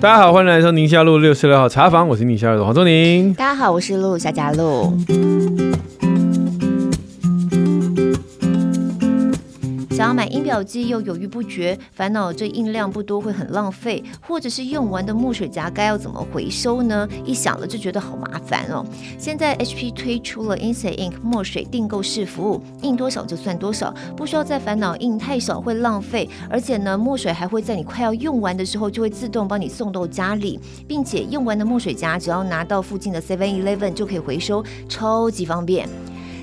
大家好，欢迎来到宁夏路六十六号茶房，我是宁夏路的黄宗宁。大家好，我是陆夏嘉璐。想要买印表机又犹豫不决，烦恼这印量不多会很浪费，或者是用完的墨水夹该要怎么回收呢？一想了就觉得好麻烦哦。现在 HP 推出了 Instant Ink 墨水订购式服务，印多少就算多少，不需要再烦恼印太少会浪费，而且呢，墨水还会在你快要用完的时候就会自动帮你送到家里，并且用完的墨水夹只要拿到附近的 Seven Eleven 就可以回收，超级方便。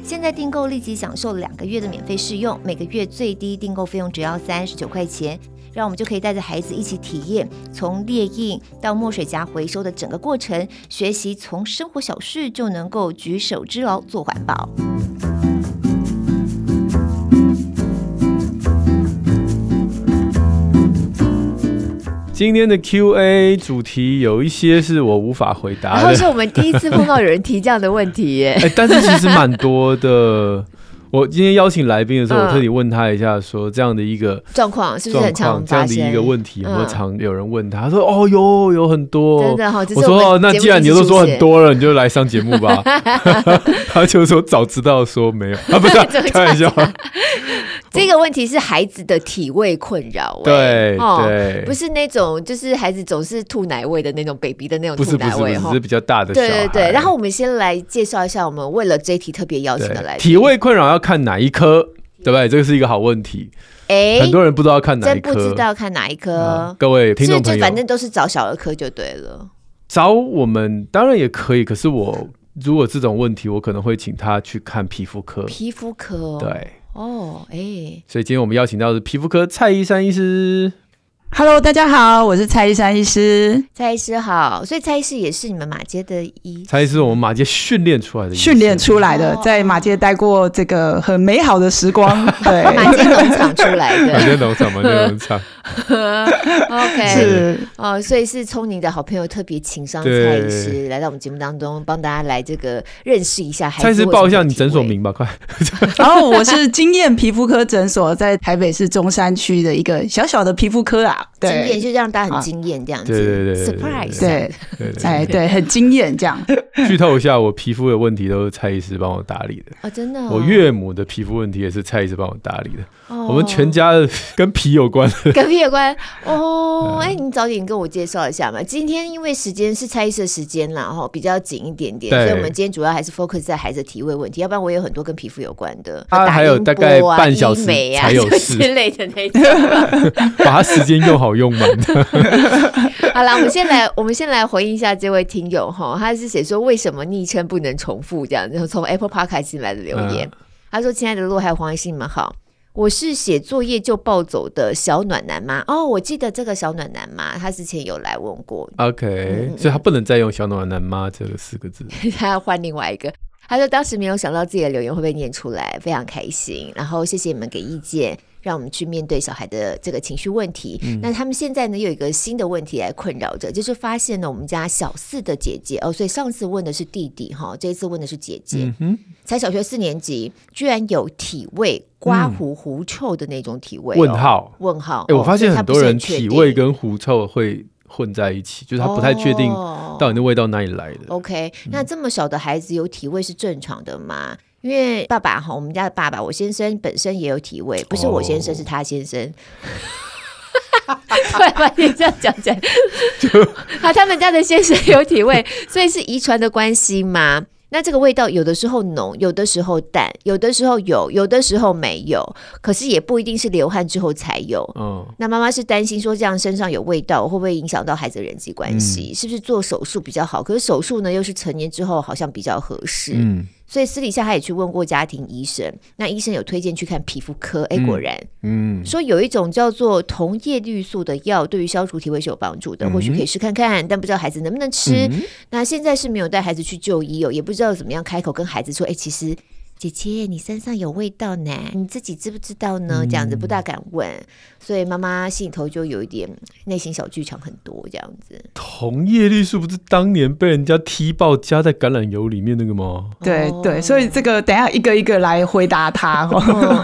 现在订购立即享受两个月的免费试用，每个月最低订购费用只要三十九块钱，让我们就可以带着孩子一起体验从猎印到墨水夹回收的整个过程，学习从生活小事就能够举手之劳做环保。今天的 Q&A 主题有一些是我无法回答的，然后是我们第一次碰到有人提这样的问题耶。哎，但是其实蛮多的。我今天邀请来宾的时候，我特地问他一下，说这样的一个状况是不是很常这样的一个问题，有没有常有人问他？他说：“哦，有有很多。”真的哈，我说：“哦，那既然你都说很多了，你就来上节目吧。” 他就说：“早知道说没有啊，不是开玩笑。”这个问题是孩子的体味困扰，对对，不是那种就是孩子总是吐奶味的那种 baby 的那种吐奶味，是比较大的。对对对，然后我们先来介绍一下，我们为了这一题特别邀请的来宾。体味困扰要看哪一科，对不对？这个是一个好问题。哎，很多人不知道看哪一科，真不知道看哪一科。各位听众朋友，反正都是找小儿科就对了。找我们当然也可以，可是我如果这种问题，我可能会请他去看皮肤科。皮肤科，对。哦，哎，所以今天我们邀请到的是皮肤科蔡医生医师。Hello，大家好，我是蔡逸姗医师。蔡医师好，所以蔡医师也是你们马街的医。蔡医师，我们马街训练出来的，训练出来的，在马街待过这个很美好的时光。对，马街农场出来的。马街农场，马街农场。OK，是哦，所以是聪宁的好朋友特别情商蔡医师来到我们节目当中，帮大家来这个认识一下。蔡医师报一下你诊所名吧，快。然后我是经验皮肤科诊所，在台北市中山区的一个小小的皮肤科啊。惊艳就让大家很惊艳这样子，对对对，surprise，对，哎对，很惊艳这样。剧透一下，我皮肤的问题都是蔡医师帮我打理的。啊，真的。我岳母的皮肤问题也是蔡医师帮我打理的。我们全家的跟皮有关，跟皮有关。哦。哎，你早点跟我介绍一下嘛。今天因为时间是蔡医师的时间啦，哈，比较紧一点点，所以我们今天主要还是 focus 在孩子的体位问题。要不然我有很多跟皮肤有关的，他还有大概半小时才有事。之类的那种，把他时间用好用吗。好了，我们先来，我们先来回应一下这位听友哈，他是写说为什么昵称不能重复这样，然后从 Apple Podcast 进来的留言，嗯、他说：“亲爱的洛海黄医师，你们好。”我是写作业就暴走的小暖男妈？哦，我记得这个小暖男妈？他之前有来问过。OK，嗯，所以他不能再用小暖男妈这个四个字，他要换另外一个。他说当时没有想到自己的留言会被念出来，非常开心。然后谢谢你们给意见。让我们去面对小孩的这个情绪问题。嗯、那他们现在呢，又有一个新的问题来困扰着，就是发现了我们家小四的姐姐哦，所以上次问的是弟弟哈，这一次问的是姐姐，嗯、才小学四年级，居然有体味刮胡狐臭的那种体味。哦。问号？问号？哎，我发现很多人体味跟狐臭会混在一起，就是他不太确定到底那味道哪里来的。哦、OK，那这么小的孩子有体味是正常的吗？因为爸爸哈，我们家的爸爸，我先生本身也有体味，不是我先生，是他先生。快把？你这样讲讲，就他 他们家的先生有体味，所以是遗传的关系吗？那这个味道有的时候浓，有的时候淡，有的时候有，有的时候没有，可是也不一定是流汗之后才有。嗯，那妈妈是担心说这样身上有味道会不会影响到孩子的人际关系？嗯、是不是做手术比较好？可是手术呢，又是成年之后好像比较合适。嗯。所以私底下他也去问过家庭医生，那医生有推荐去看皮肤科。哎，果然，嗯，说有一种叫做铜叶绿素的药，对于消除体味是有帮助的，或许可以试看看，但不知道孩子能不能吃。那现在是没有带孩子去就医哦，也不知道怎么样开口跟孩子说，哎，其实姐姐，你身上有味道呢，你自己知不知道呢？这样子不大敢问，嗯、所以妈妈心里头就有一点内心小剧场很多这样子。同叶绿素不是当年被人家踢爆加在橄榄油里面那个吗？对、哦、对，所以这个等一下一个一个来回答他。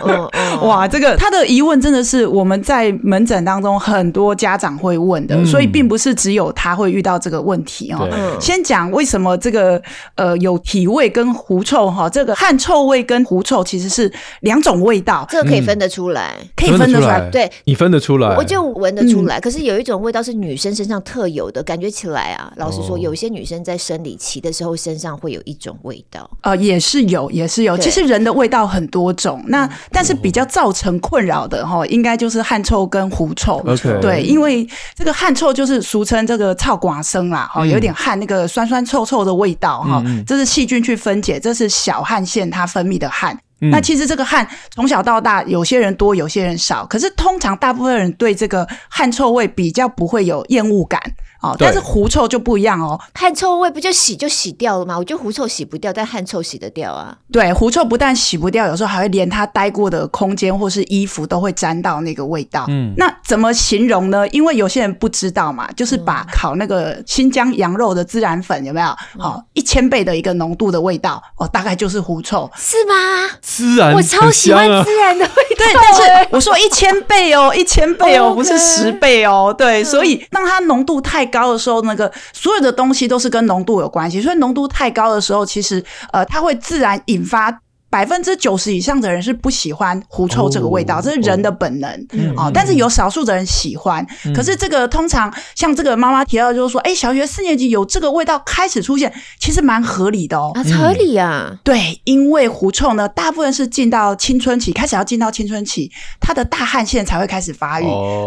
哇，这个他的疑问真的是我们在门诊当中很多家长会问的，嗯、所以并不是只有他会遇到这个问题哦。先讲为什么这个呃有体味跟狐臭哈，这个汗臭。味跟狐臭其实是两种味道，这个可以分得出来，可以分得出来。对，你分得出来，我就闻得出来。可是有一种味道是女生身上特有的，感觉起来啊，老实说，有些女生在生理期的时候身上会有一种味道。呃，也是有，也是有。其实人的味道很多种，那但是比较造成困扰的哈，应该就是汗臭跟狐臭。对，因为这个汗臭就是俗称这个臭寡生啦，哈，有点汗那个酸酸臭臭的味道哈，这是细菌去分解，这是小汗腺它。分泌的汗，那其实这个汗从小到大，有些人多，有些人少。可是通常大部分人对这个汗臭味比较不会有厌恶感。哦，但是狐臭就不一样哦，汗臭味不就洗就洗掉了吗？我觉得狐臭洗不掉，但汗臭洗得掉啊。对，狐臭不但洗不掉，有时候还会连它待过的空间或是衣服都会沾到那个味道。嗯，那怎么形容呢？因为有些人不知道嘛，就是把烤那个新疆羊肉的孜然粉有没有？好，一千倍的一个浓度的味道哦，大概就是狐臭，是吗？孜然，我超喜欢孜然的味道。对，但是我说一千倍哦，一千倍哦，不是十倍哦。对，所以当它浓度太高的时候，那个所有的东西都是跟浓度有关系，所以浓度太高的时候，其实呃，它会自然引发。百分之九十以上的人是不喜欢狐臭这个味道，这是人的本能啊。但是有少数的人喜欢。可是这个通常像这个妈妈提到，就是说，哎，小学四年级有这个味道开始出现，其实蛮合理的哦。啊，合理啊。对，因为狐臭呢，大部分是进到青春期，开始要进到青春期，它的大汗腺才会开始发育，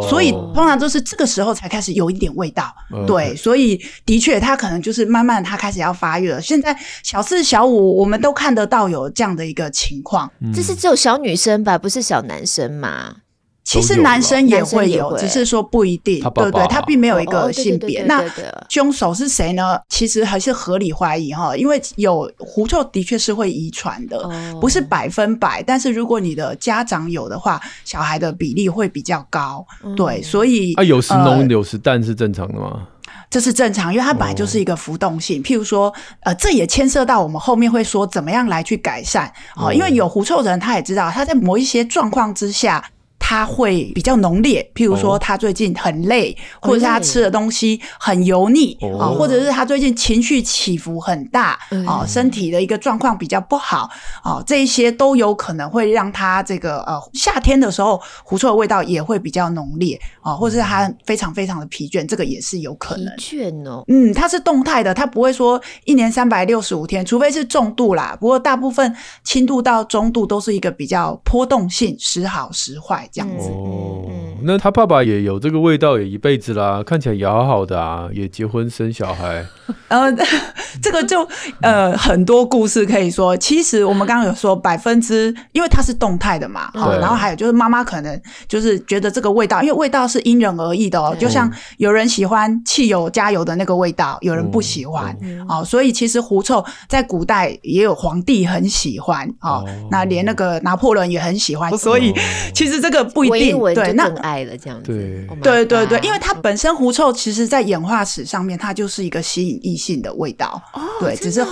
所以通常都是这个时候才开始有一点味道。对，所以的确，它可能就是慢慢它开始要发育了。现在小四、小五，我们都看得到有这样的一个情况，这是只有小女生吧？不是小男生嘛？其实男生也会有，只是说不一定，对不对？他并没有一个性别。那凶手是谁呢？其实还是合理怀疑哈，因为有狐臭的确是会遗传的，不是百分百。但是如果你的家长有的话，小孩的比例会比较高。对，所以啊，有时浓有时淡是正常的吗？这是正常，因为它本来就是一个浮动性。譬如说，呃，这也牵涉到我们后面会说怎么样来去改善。哦，因为有狐臭的人，他也知道他在某一些状况之下。他会比较浓烈，譬如说他最近很累，或者是他吃的东西很油腻啊，或者是他最近情绪起伏很大啊，身体的一个状况比较不好啊，这一些都有可能会让他这个呃夏天的时候狐臭的味道也会比较浓烈啊，或者是他非常非常的疲倦，这个也是有可能。疲倦哦，嗯，它是动态的，它不会说一年三百六十五天，除非是重度啦。不过大部分轻度到中度都是一个比较波动性，时好时坏这样。子，那他爸爸也有这个味道，也一辈子啦，看起来也好好的啊，也结婚生小孩。呃，这个就呃很多故事可以说。其实我们刚刚有说百分之，因为它是动态的嘛，好，然后还有就是妈妈可能就是觉得这个味道，因为味道是因人而异的哦。就像有人喜欢汽油加油的那个味道，有人不喜欢，哦，所以其实狐臭在古代也有皇帝很喜欢，哦，那连那个拿破仑也很喜欢，所以其实这个。不一定对，那爱了这样子，对。对对对，因为它本身狐臭，其实在演化史上面，它就是一个吸引异性的味道。哦，对，只是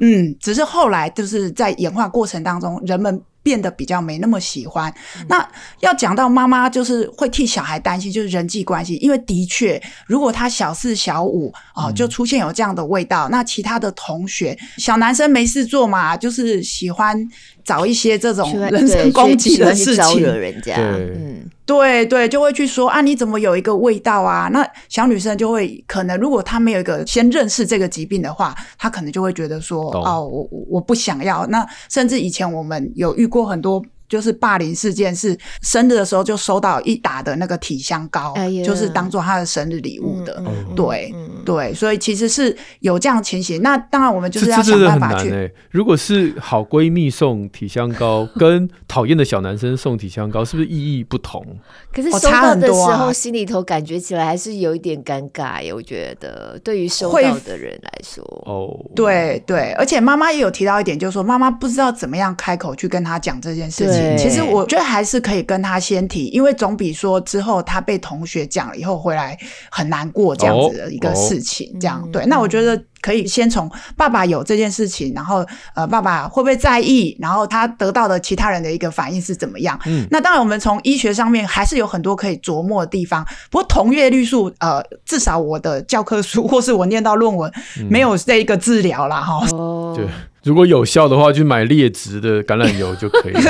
嗯，只是后来就是在演化过程当中，人们变得比较没那么喜欢。那要讲到妈妈，就是会替小孩担心，就是人际关系，因为的确，如果他小四、小五啊，就出现有这样的味道，那其他的同学，小男生没事做嘛，就是喜欢。找一些这种人身攻击的事情，惹人家，嗯，对对，就会去说啊，你怎么有一个味道啊？那小女生就会可能，如果她没有一个先认识这个疾病的话，她可能就会觉得说，懂哦，我我不想要。那甚至以前我们有遇过很多。就是霸凌事件，是生日的时候就收到一打的那个体香膏，哎、就是当做他的生日礼物的。对、嗯、对，所以其实是有这样情形。那当然，我们就是要想办法去。欸、如果是好闺蜜送体香膏，跟讨厌的小男生送体香膏，是不是意义不同？可是收到的时候，心里头感觉起来还是有一点尴尬耶。我觉得，对于收到的人来说，哦，对对，而且妈妈也有提到一点，就是说妈妈不知道怎么样开口去跟他讲这件事情。其实我觉得还是可以跟他先提，因为总比说之后他被同学讲了以后回来很难过这样子的一个事情。这样对，那我觉得。可以先从爸爸有这件事情，然后呃，爸爸会不会在意？然后他得到的其他人的一个反应是怎么样？嗯，那当然，我们从医学上面还是有很多可以琢磨的地方。不过同月绿素，呃，至少我的教科书 或是我念到论文，嗯、没有这一个治疗啦。哈。哦，对。如果有效的话，去买劣质的橄榄油就可以了。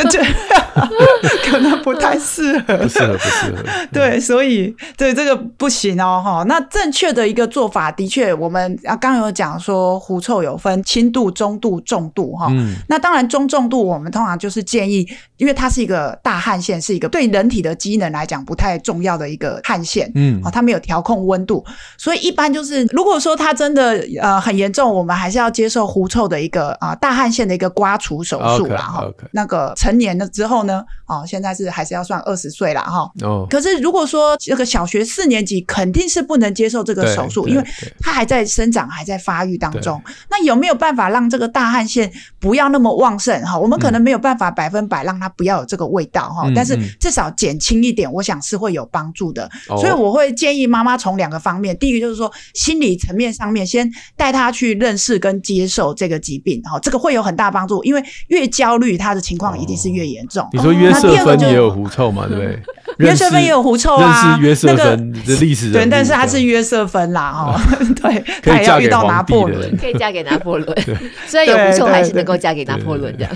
可能不太适合，不适合，不适合。对，所以对这个不行哦，哈。那正确的一个做法，的确，我们啊刚有讲说，狐臭有分轻度、中度、重度，哈。嗯。那当然，中重度我们通常就是建议，因为它是一个大汗腺，是一个对人体的机能来讲不太重要的一个汗腺，嗯，哦，它没有调控温度，所以一般就是，如果说它真的呃很严重，我们还是要接受狐臭的一个。啊，大汗腺的一个刮除手术啦，哈，那个成年了之后呢，哦，现在是还是要算二十岁了哈。哦，可是如果说这个小学四年级肯定是不能接受这个手术，因为他还在生长，还在发育当中。那有没有办法让这个大汗腺不要那么旺盛？哈，我们可能没有办法百分百让它不要有这个味道哈，但是至少减轻一点，我想是会有帮助的。所以我会建议妈妈从两个方面，第一个就是说心理层面上面，先带他去认识跟接受这个疾病。这个会有很大帮助，因为越焦虑，他的情况一定是越严重。你说约瑟芬也有狐臭嘛？对不对？约瑟芬也有狐臭啊。认识约瑟芬的历史对，但是他是约瑟芬啦，哈，对，他也要遇到拿破仑，可以嫁给拿破仑。虽然有狐臭，还是能够嫁给拿破仑这样。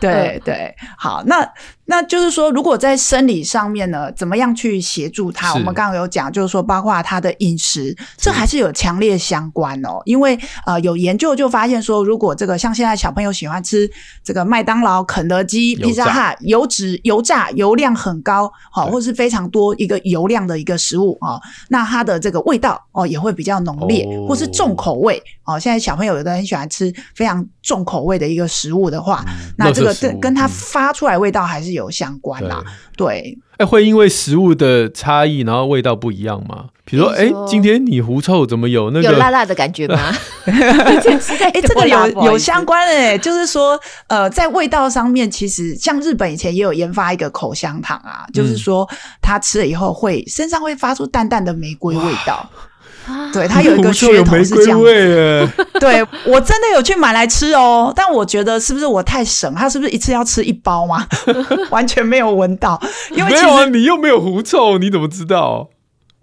对对，好，那。那就是说，如果在生理上面呢，怎么样去协助他？我们刚刚有讲，就是说，包括他的饮食，这还是有强烈相关哦。因为呃，有研究就发现说，如果这个像现在小朋友喜欢吃这个麦当劳、肯德基、披萨哈，油脂、油炸、油量很高，好，或是非常多一个油量的一个食物啊，那它的这个味道哦也会比较浓烈，或是重口味哦。现在小朋友有的很喜欢吃非常重口味的一个食物的话，那这个跟跟它发出来味道还是有。有相关啦，对，哎、欸，会因为食物的差异，然后味道不一样吗？比如说，哎、欸，今天你狐臭怎么有那个有辣辣的感觉吗？哎、欸，这个有有相关的、欸，就是说，呃，在味道上面，其实像日本以前也有研发一个口香糖啊，嗯、就是说，它吃了以后会身上会发出淡淡的玫瑰味道。对，它有一个 噱头是这样。对，我真的有去买来吃哦，但我觉得是不是我太省？他是不是一次要吃一包吗？完全没有闻到，因为其实没有啊，你又没有狐臭，你怎么知道？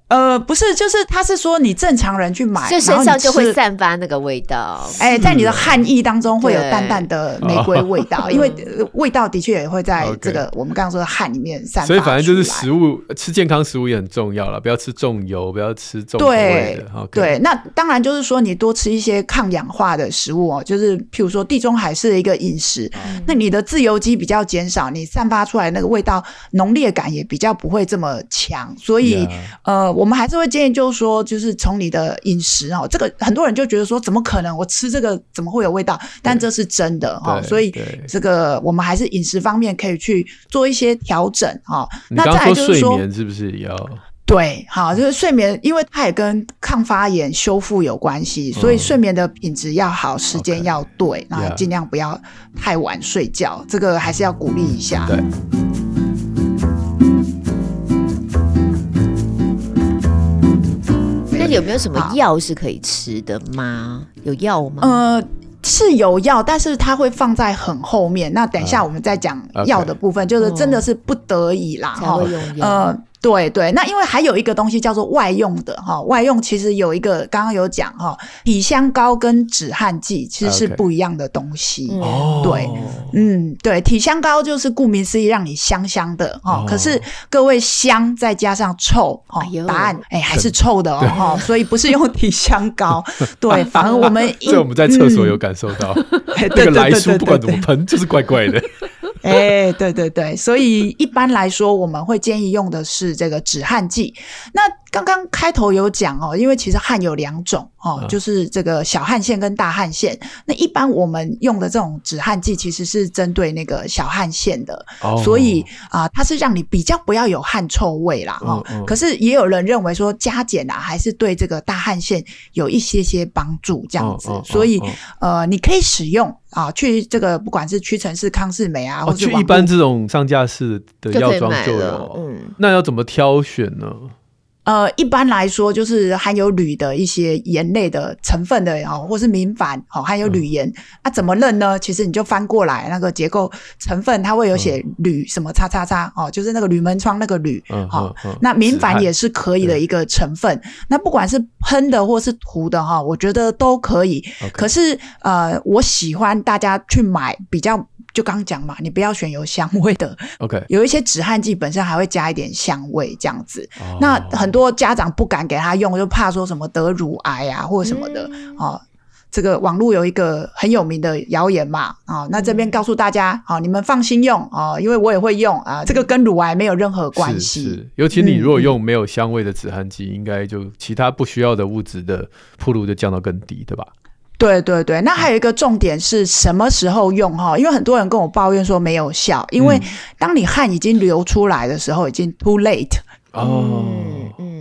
呃，不是，就是他是说你正常人去买，就身上就会散发那个味道。哎，在你的汗液当中会有淡淡的玫瑰味道，因为味道的确也会在这个我们刚刚说的汗里面散发。所以反正就是食物吃健康食物也很重要了，不要吃重油，不要吃重对。对，那当然就是说你多吃一些抗氧化的食物哦，就是譬如说地中海式的一个饮食，那你的自由基比较减少，你散发出来那个味道浓烈感也比较不会这么强，所以呃。我们还是会建议，就是说，就是从你的饮食哦，这个很多人就觉得说，怎么可能？我吃这个怎么会有味道？但这是真的哈，所以这个我们还是饮食方面可以去做一些调整哈。那再来就是说，睡眠是不是也要？对，好，就是睡眠，因为它也跟抗发炎、修复有关系，所以睡眠的品质要好，时间要对，然后尽量不要太晚睡觉，这个还是要鼓励一下。对。有没有什么药是可以吃的吗？有药吗？呃，是有药，但是它会放在很后面。那等一下我们再讲药的部分，uh, okay. 就是真的是不得已啦，哈、哦，呃。对对，那因为还有一个东西叫做外用的哈，外用其实有一个刚刚有讲哈，体香膏跟止汗剂其实是不一样的东西。哦，对，嗯，对，体香膏就是顾名思义让你香香的哈，可是各位香再加上臭哈，答案哎还是臭的哦哈，所以不是用体香膏。对，反而我们这我们在厕所有感受到，这个来苏不管怎么喷就是怪怪的。哎，对对对，所以一般来说我们会建议用的是这个止汗剂。那刚刚开头有讲哦，因为其实汗有两种哦，嗯、就是这个小汗腺跟大汗腺。那一般我们用的这种止汗剂，其实是针对那个小汗腺的，哦、所以啊、呃，它是让你比较不要有汗臭味啦。哦，嗯嗯、可是也有人认为说加减啊，还是对这个大汗腺有一些些帮助，这样子。哦哦、所以呃，你可以使用啊，去这个不管是屈臣氏、康士美啊，或者去一般这种上架式的药妆就有。嗯，那要怎么挑选呢？呃，一般来说就是含有铝的一些盐类的成分的哦，或是明矾哦，含有铝盐。那、嗯啊、怎么认呢？其实你就翻过来那个结构成分，它会有写铝什么叉叉叉哦，就是那个铝门窗那个铝。嗯，好、那明矾也是可以的一个成分。那不管是喷的或是涂的哈，我觉得都可以。可是呃，我喜欢大家去买比较。就刚讲嘛，你不要选有香味的。OK，有一些止汗剂本身还会加一点香味，这样子。Oh. 那很多家长不敢给他用，就怕说什么得乳癌啊，或者什么的。嗯、哦，这个网络有一个很有名的谣言嘛。啊、哦，那这边告诉大家，好、哦，你们放心用啊、哦，因为我也会用啊。这个跟乳癌没有任何关系。是是，尤其你如果用没有香味的止汗剂，嗯、应该就其他不需要的物质的铺路就降到更低，对吧？对对对，那还有一个重点是什么时候用哈？因为很多人跟我抱怨说没有效，因为当你汗已经流出来的时候，已经 too late。哦，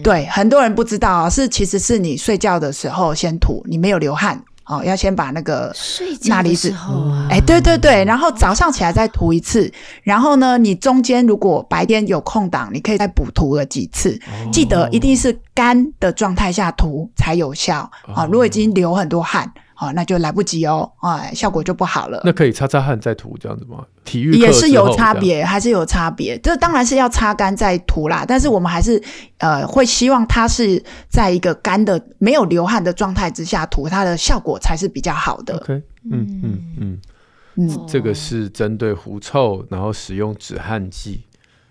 对，很多人不知道啊是其实是你睡觉的时候先涂，你没有流汗哦，要先把那个睡觉的时候啊，哎，对对对，然后早上起来再涂一次，然后呢，你中间如果白天有空档，你可以再补涂个几次，记得一定是干的状态下涂才有效啊，如果已经流很多汗。好，那就来不及哦，哎，效果就不好了。那可以擦擦汗再涂这样子吗？体育也是有差别，还是有差别。这当然是要擦干再涂啦，但是我们还是呃会希望它是在一个干的、没有流汗的状态之下涂，它的效果才是比较好的。OK，嗯嗯嗯嗯，嗯这个是针对狐臭，然后使用止汗剂，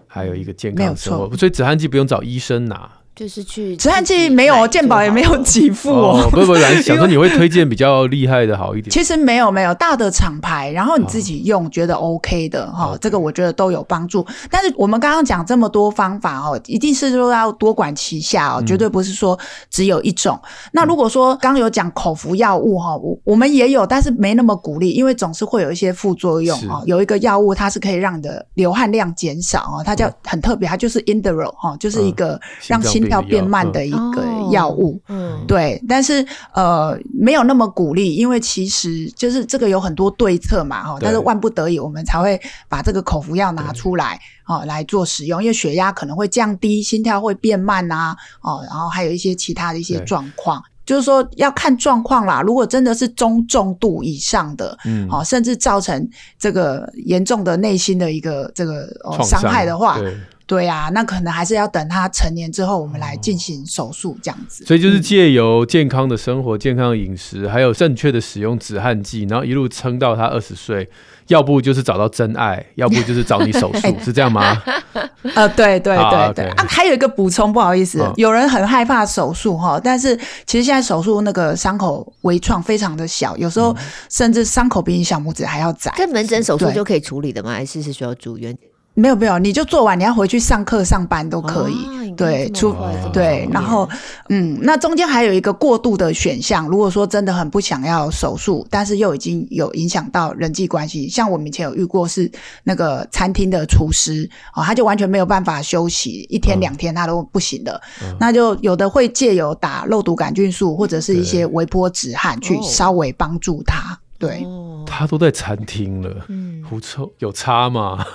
还有一个健康生活，所以止汗剂不用找医生拿。就是去止汗剂没有健保也没有给付哦，不不，想 说你会推荐比较厉害的好一点。其实没有没有大的厂牌，然后你自己用觉得 OK 的哈，这个我觉得都有帮助。但是我们刚刚讲这么多方法哦，一定是说要多管齐下哦，绝对不是说只有一种。那如果说刚刚有讲口服药物哈，我我们也有，但是没那么鼓励，因为总是会有一些副作用啊。有一个药物它是可以让你的流汗量减少哦，它叫很特别，它就是 Inderal 哈，就是一个让心。要变慢的一个药物，嗯，对，但是呃，没有那么鼓励，因为其实就是这个有很多对策嘛，哈，但是万不得已，我们才会把这个口服药拿出来，哦，来做使用，因为血压可能会降低，心跳会变慢啊，哦，然后还有一些其他的一些状况，就是说要看状况啦。如果真的是中重度以上的，嗯，哦，甚至造成这个严重的内心的一个这个伤害的话。对呀、啊，那可能还是要等他成年之后，我们来进行手术这样子。所以就是借由健康的生活、嗯、健康的饮食，还有正确的使用止汗剂，然后一路撑到他二十岁。要不就是找到真爱，要不就是找你手术，欸、是这样吗？呃，对对对对。啊，okay、啊，还有一个补充，不好意思，哦、有人很害怕手术哈，但是其实现在手术那个伤口微创非常的小，有时候甚至伤口比你小拇指还要窄。跟门诊手术就可以处理的吗？还是是需要住院？没有没有，你就做完，你要回去上课上班都可以。哦、对，出对，然后嗯，那中间还有一个过渡的选项。如果说真的很不想要手术，但是又已经有影响到人际关系，像我们以前有遇过是那个餐厅的厨师哦，他就完全没有办法休息，一天两天他都不行的。嗯、那就有的会借由打肉毒杆菌素或者是一些微波止汗去稍微帮助他。对，他都在餐厅了，嗯，狐臭有差吗？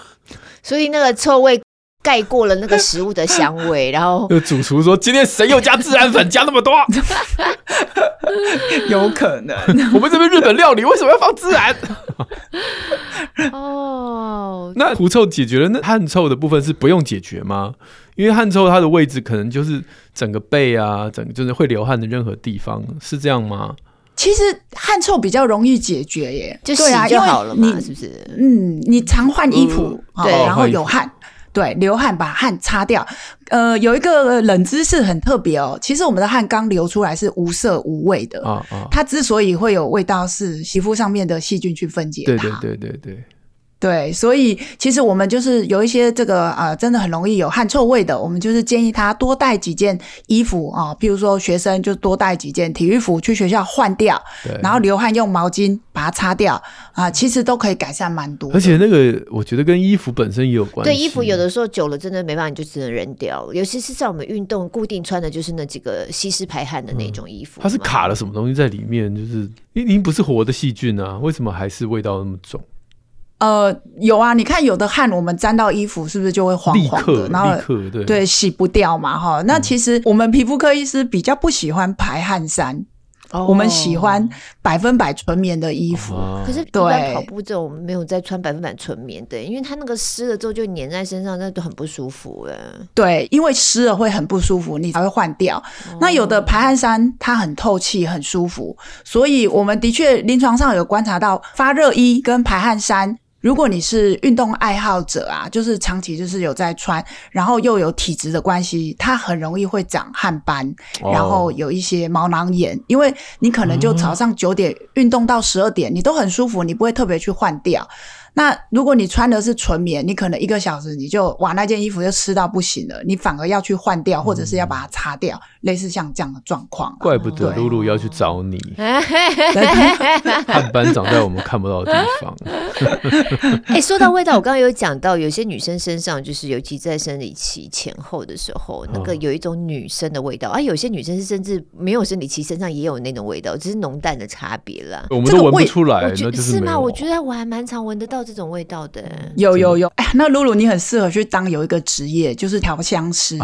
所以那个臭味盖过了那个食物的香味，然后主厨说：“今天谁又加孜然粉加那么多？” 有可能，我们这边日本料理为什么要放孜然？哦，那狐臭解决了，那汗臭的部分是不用解决吗？因为汗臭它的位置可能就是整个背啊，整个就是会流汗的任何地方，是这样吗？其实汗臭比较容易解决耶，就洗就好了嘛，是不是？嗯，你常换衣服，对，然后有汗，对，流汗把汗擦掉。呃，有一个冷知识很特别哦，其实我们的汗刚流出来是无色无味的，它之所以会有味道，是皮肤上面的细菌去分解它。对对对对对。对，所以其实我们就是有一些这个呃，真的很容易有汗臭味的，我们就是建议他多带几件衣服啊，譬如说学生就多带几件体育服去学校换掉，对然后流汗用毛巾把它擦掉啊，其实都可以改善蛮多。而且那个我觉得跟衣服本身也有关系。对，衣服有的时候久了真的没办法，你就只能扔掉。尤其是像我们运动固定穿的就是那几个吸湿排汗的那种衣服，嗯，它是卡了什么东西在里面？就是因为不是活的细菌啊，为什么还是味道那么重？呃，有啊，你看有的汗，我们沾到衣服是不是就会黄黄的？然后立刻对对，洗不掉嘛，哈。那其实我们皮肤科医师比较不喜欢排汗衫，哦、我们喜欢百分百纯棉的衣服。哦、可是，一般跑步这种没有再穿百分百纯棉的，因为它那个湿了之后就粘在身上，那都很不舒服哎。对，因为湿了会很不舒服，你才会换掉。哦、那有的排汗衫它很透气，很舒服，所以我们的确临床上有观察到发热衣跟排汗衫。如果你是运动爱好者啊，就是长期就是有在穿，然后又有体质的关系，它很容易会长汗斑，哦、然后有一些毛囊炎，因为你可能就早上九点运动到十二点，嗯、你都很舒服，你不会特别去换掉。那如果你穿的是纯棉，你可能一个小时你就哇那件衣服就湿到不行了，你反而要去换掉，或者是要把它擦掉，嗯、类似像这样的状况、啊。怪不得露露要去找你，汗斑长在我们看不到的地方。哎、欸，说到味道，我刚刚有讲到，有些女生身上就是尤其在生理期前后的时候，那个有一种女生的味道，而、啊、有些女生是甚至没有生理期身上也有那种味道，只是浓淡的差别啦。我们都闻不出来，那就是是吗？我觉得我还蛮常闻得到。这种味道的有有有，哎，那露露你很适合去当有一个职业，就是调香师。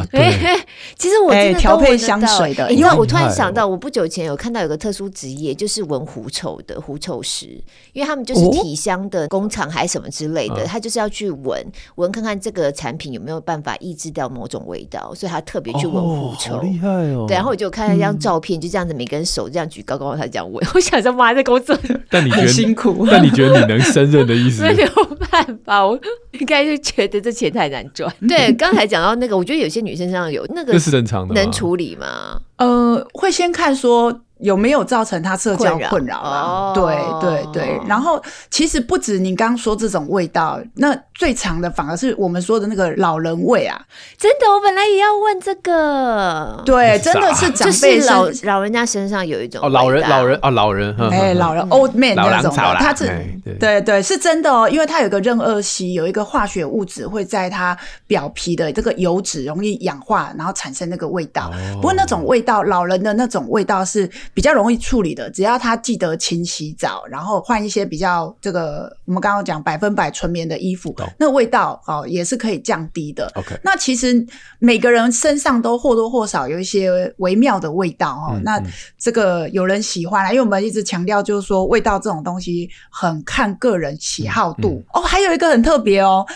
其实我真的调配香水的，因为我突然想到，我不久前有看到有个特殊职业，就是闻狐臭的狐臭师，因为他们就是体香的工厂还是什么之类的，他就是要去闻闻看看这个产品有没有办法抑制掉某种味道，所以他特别去闻狐臭，厉害哦。对，然后我就看了一张照片，就这样子，每个人手这样举高高，他这样闻。我想说，妈，在工作，但你觉得辛苦？但你觉得你能胜任的意思？没有办法，我应该是觉得这钱太难赚。对，刚才讲到那个，我觉得有些女生身上有那个，这是正常的，能处理吗？呃，会先看说。有没有造成他社交困扰啊？扰对对对，然后其实不止你刚刚说这种味道，那最长的反而是我们说的那个老人味啊！真的，我本来也要问这个。对，真的是长辈老老人家身上有一种哦，老人老人啊，老人哎，老人 old man 那种，他是对对对，是真的哦，因为他有个壬二烯，有一个化学物质会在他表皮的这个油脂容易氧化，然后产生那个味道。不过那种味道，老人的那种味道是。比较容易处理的，只要他记得勤洗澡，然后换一些比较这个我们刚刚讲百分百纯棉的衣服，哦、那味道哦也是可以降低的。OK，那其实每个人身上都或多或少有一些微妙的味道哦。嗯、那这个有人喜欢啊，因为我们一直强调就是说味道这种东西很看个人喜好度、嗯嗯、哦。还有一个很特别哦，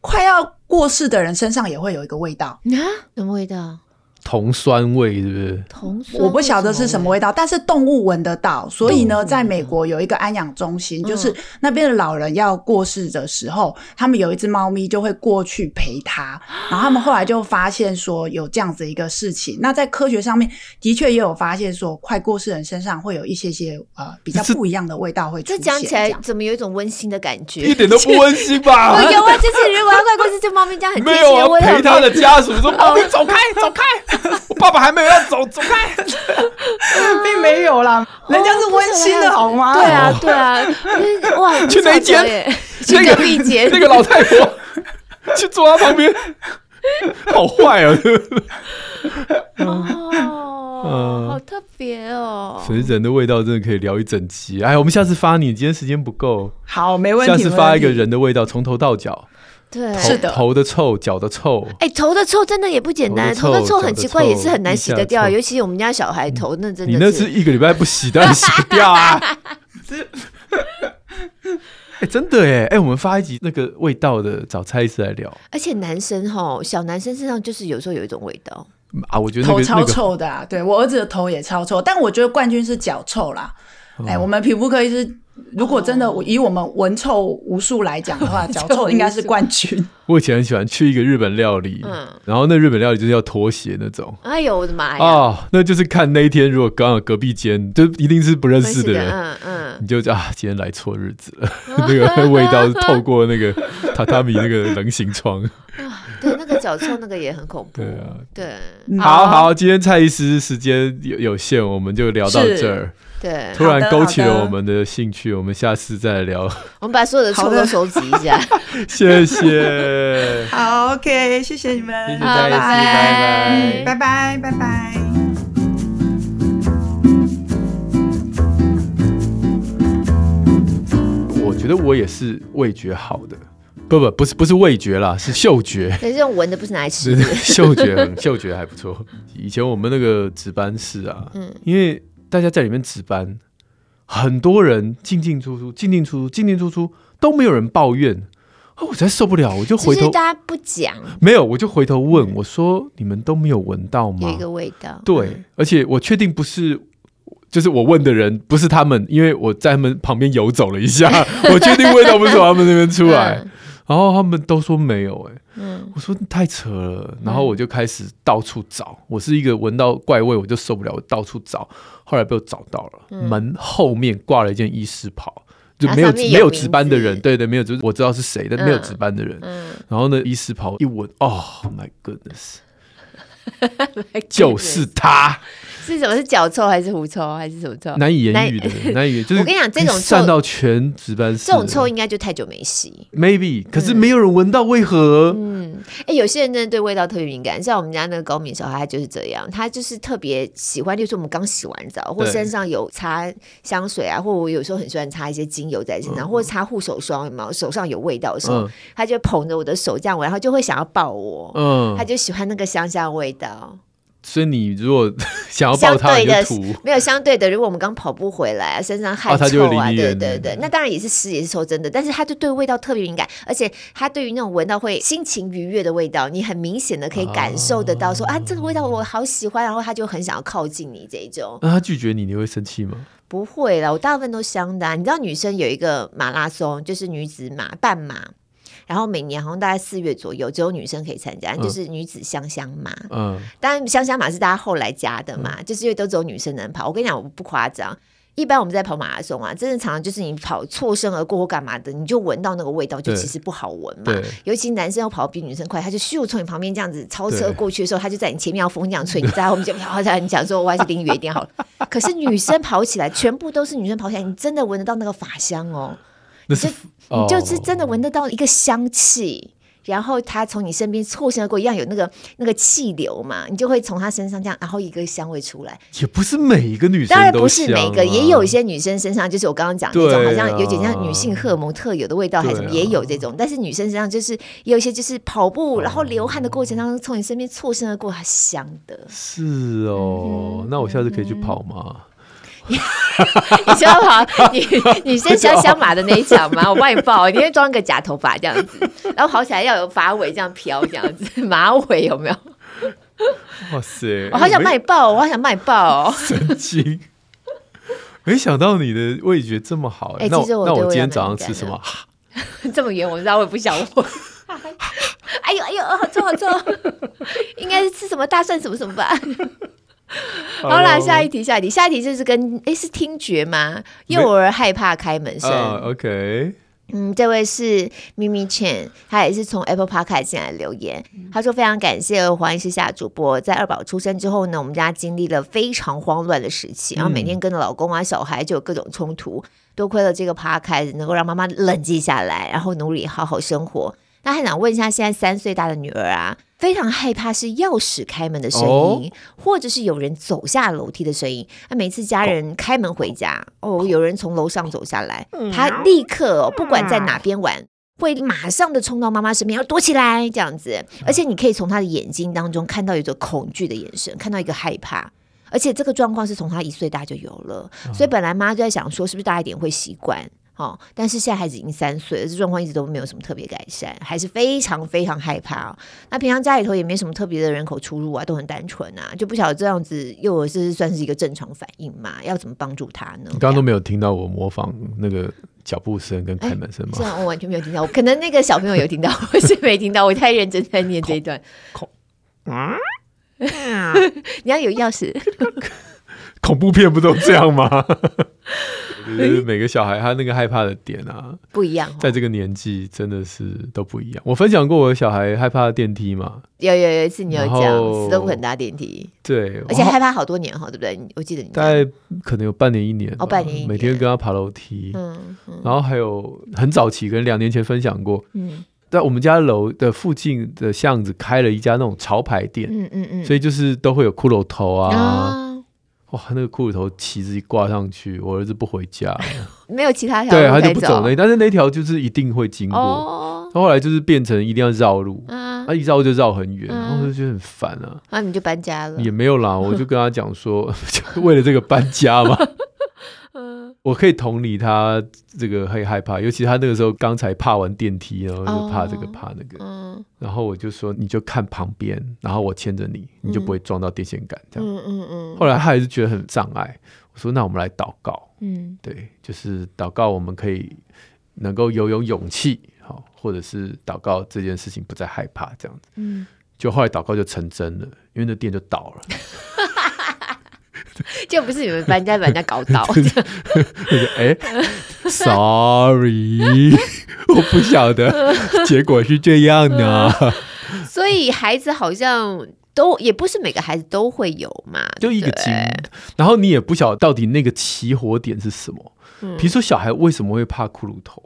快要过世的人身上也会有一个味道啊，什么味道？铜酸味是不是？铜酸，我不晓得是什么味道，但是动物闻得到。所以呢，在美国有一个安养中心，就是那边的老人要过世的时候，他们有一只猫咪就会过去陪他。然后他们后来就发现说有这样子一个事情。那在科学上面的确也有发现说，快过世人身上会有一些些呃比较不一样的味道会出现。这讲起来怎么有一种温馨的感觉？一点都不温馨吧？我有啊，就是如果要快过世，这猫咪这样很没有啊，陪他的家属说：“ 猫咪走开，走开。” 我爸爸还没有要走，走开，并没有啦，人家是温馨的好吗？对啊，对啊，哇，去哪间？去隔壁间，那个老太婆去坐他旁边，好坏啊！哦，好特别哦。所以人的味道真的可以聊一整期。哎，我们下次发你，今天时间不够，好，没问题。下次发一个人的味道，从头到脚。对，是的，头的臭，脚的臭。哎，头的臭真的也不简单，头的臭很奇怪，也是很难洗得掉。尤其我们家小孩头，那真的，你那是 一个礼拜不洗当然洗不掉啊。哎，真的哎，哎，我们发一集那个味道的，找蔡医师来聊。而且男生哈，小男生身上就是有时候有一种味道啊，我觉得头超臭的啊。对，我儿子的头也超臭，但我觉得冠军是脚臭啦。哎，我们皮肤科医师。如果真的以我们闻臭无数来讲的话，脚臭应该是冠军。我以前很喜欢去一个日本料理，嗯，然后那日本料理就是要脱鞋那种。哎呦我的妈呀！哦，那就是看那一天，如果刚好隔壁间就一定是不认识的人，嗯嗯，你就啊，今天来错日子了。那个味道透过那个榻榻米那个棱形窗。啊，对，那个脚臭那个也很恐怖。对啊，对。好好，今天蔡医师时间有有限，我们就聊到这儿。对，突然勾起了我们的兴趣，我们下次再聊。我们把所有的臭都收集一下。谢谢。好，OK，谢谢你们。谢谢大家，拜拜，拜拜，拜拜。我觉得我也是味觉好的，不不，不是不是味觉啦，是嗅觉。对，这种闻的不是拿来吃的，嗅觉嗅觉还不错。以前我们那个值班室啊，嗯，因为。大家在里面值班，很多人进进出出，进进出出，进进出出，都没有人抱怨，我才受不了，我就回头，大家不讲，没有，我就回头问我说：“你们都没有闻到吗？”有一个味道，对，而且我确定不是，就是我问的人不是他们，因为我在他们旁边游走了一下，我确定味道不是从他们那边出来。嗯然后他们都说没有、欸，哎，嗯，我说太扯了，然后我就开始到处找，我是一个闻到怪味我就受不了，我到处找，后来被我找到了，嗯、门后面挂了一件医师袍，就没有，有没有值班的人，对对，没有，就是我知道是谁，但没有值班的人，嗯，然后呢，医师袍一闻，哦，My goodness，就是他。是什么？是脚臭还是狐臭还是什么臭？难以言喻的，难以言喻。就是我跟你讲，这种臭散到全值班室，这种臭应该就太久没洗。Maybe，可是没有人闻到，为何？嗯，哎、欸，有些人真的对味道特别敏感，像我们家那个高敏小孩，他就是这样，他就是特别喜欢，就是我们刚洗完澡，或身上有擦香水啊，或我有时候很喜欢擦一些精油在身上，嗯、或者擦护手霜，有没有？手上有味道的时候，嗯、他就捧着我的手这样闻，然后就会想要抱我，嗯，他就喜欢那个香香的味道。所以你如果 想要抱他，相对的 没有相对的。如果我们刚跑步回来啊，身上汗臭啊，对对对，那当然也是湿也是臭，真的。但是他就对味道特别敏感，而且他对于那种闻到会心情愉悦的味道，你很明显的可以感受得到说，说啊，这个味道我好喜欢，然后他就很想要靠近你这一种。那 他拒绝你，你会生气吗？不会啦，我大部分都香的啊。你知道女生有一个马拉松，就是女子马半马。然后每年好像大概四月左右，只有女生可以参加，嗯、就是女子香香马。嗯，当然香香马是大家后来加的嘛，嗯、就是因为都只有女生能跑。我跟你讲，我不夸张，一般我们在跑马拉松啊，真的常常就是你跑错身而过或干嘛的，你就闻到那个味道，就其实不好闻嘛。对，尤其男生要跑比女生快，他就咻从你旁边这样子超车过去的时候，他就在你前面要风这样吹，你在后面就飘在你讲说，我还是离你远一点好了。可是女生跑起来，全部都是女生跑起来，你真的闻得到那个法香哦。你就你就是真的闻得到一个香气，然后他从你身边错身而过，一样有那个那个气流嘛，你就会从他身上这样，然后一个香味出来。也不是每一个女生，当然不是每个，也有一些女生身上，就是我刚刚讲那种，好像有点像女性荷尔蒙特有的味道，还是什么，也有这种。但是女生身上就是也有一些，就是跑步然后流汗的过程当中，从你身边错身而过，它香的。是哦，那我下次可以去跑吗？你知道吗？你你是香香马的那一场吗？我帮你报，你会装个假头发这样子，然后跑起来要有发尾这样飘这样子，马尾有没有？哇塞！我好想帮你报，我好想帮你报哦。神经！没想到你的味觉这么好。哎，那我那我今天早上吃什么？这么远，我知道我也不想问。哎呦哎呦，好臭好臭！应该是吃什么大蒜什么什么吧？好啦，下一题，下一题，下一题就是跟诶是听觉吗？幼儿害怕开门声。Uh, OK，嗯，这位是咪咪犬，他也是从 Apple Podcast 进来留言。他说非常感谢黄医师下主播，在二宝出生之后呢，我们家经历了非常慌乱的时期，然后每天跟着老公啊、小孩就有各种冲突。多亏了这个 Podcast 能够让妈妈冷静下来，然后努力好好生活。那还想问一下，现在三岁大的女儿啊，非常害怕是钥匙开门的声音，哦、或者是有人走下楼梯的声音。那每次家人开门回家，哦，哦，有人从楼上走下来，她立刻、哦、不管在哪边玩，会马上的冲到妈妈身边，要躲起来这样子。而且你可以从他的眼睛当中看到一个恐惧的眼神，看到一个害怕。而且这个状况是从他一岁大就有了，所以本来妈就在想说，是不是大一点会习惯。哦，但是现在孩子已经三岁了，这状况一直都没有什么特别改善，还是非常非常害怕哦。那平常家里头也没什么特别的人口出入啊，都很单纯啊，就不晓得这样子幼儿是算是一个正常反应嘛？要怎么帮助他呢？你刚刚都没有听到我模仿那个脚步声跟开门声吗？这样我完全没有听到，可能那个小朋友有听到，我是没听到，我太认真在念这一段。啊，你要有钥匙。恐怖片不都这样吗？就是每个小孩他那个害怕的点啊不一样，在这个年纪真的是都不一样。我分享过我的小孩害怕电梯嘛？有有有一次你有讲死都不肯搭电梯，对，而且害怕好多年哈，对不对？我记得你大概可能有半年一年哦，半年一年，每天跟他爬楼梯，嗯，然后还有很早期跟两年前分享过，嗯，在我们家楼的附近的巷子开了一家那种潮牌店，嗯嗯嗯，所以就是都会有骷髅头啊。哇，那个骷髅头旗子一挂上去，我儿子不回家，没有其他条，对，他就不走那，但是那条就是一定会经过。哦，后来就是变成一定要绕路，啊，一绕就绕很远，然后我就觉得很烦啊。那你就搬家了？也没有啦，我就 跟他讲说，就为了这个搬家嘛。我可以同理他这个会害怕，尤其他那个时候刚才怕完电梯，然后就怕这个怕那个，嗯、然后我就说你就看旁边，然后我牵着你，你就不会撞到电线杆这样。嗯嗯嗯。后来他还是觉得很障碍，我说那我们来祷告，嗯，对，就是祷告我们可以能够有有勇气，好，或者是祷告这件事情不再害怕这样子。嗯，就后来祷告就成真了，因为那店就倒了。就不是你们搬家把人家搞倒，哎，sorry，我不晓得，结果是这样的。所以孩子好像都也不是每个孩子都会有嘛，就一个经，然后你也不晓得到底那个起火点是什么。比如说小孩为什么会怕骷髅头？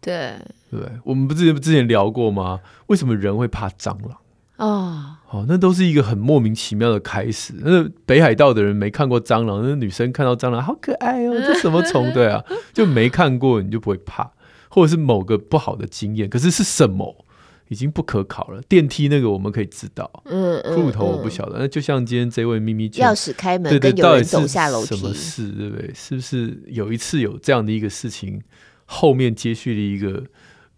对，对，我们不是之前聊过吗？为什么人会怕蟑螂？哦，好，那都是一个很莫名其妙的开始。那北海道的人没看过蟑螂，那女生看到蟑螂好可爱哦，这什么虫？对啊，就没看过你就不会怕，或者是某个不好的经验。可是是什么已经不可考了。电梯那个我们可以知道，嗯，骷髅头我不晓得。那就像今天这位咪咪钥匙开门，跟有人走下楼梯，什么事对不对？是不是有一次有这样的一个事情，后面接续了一个，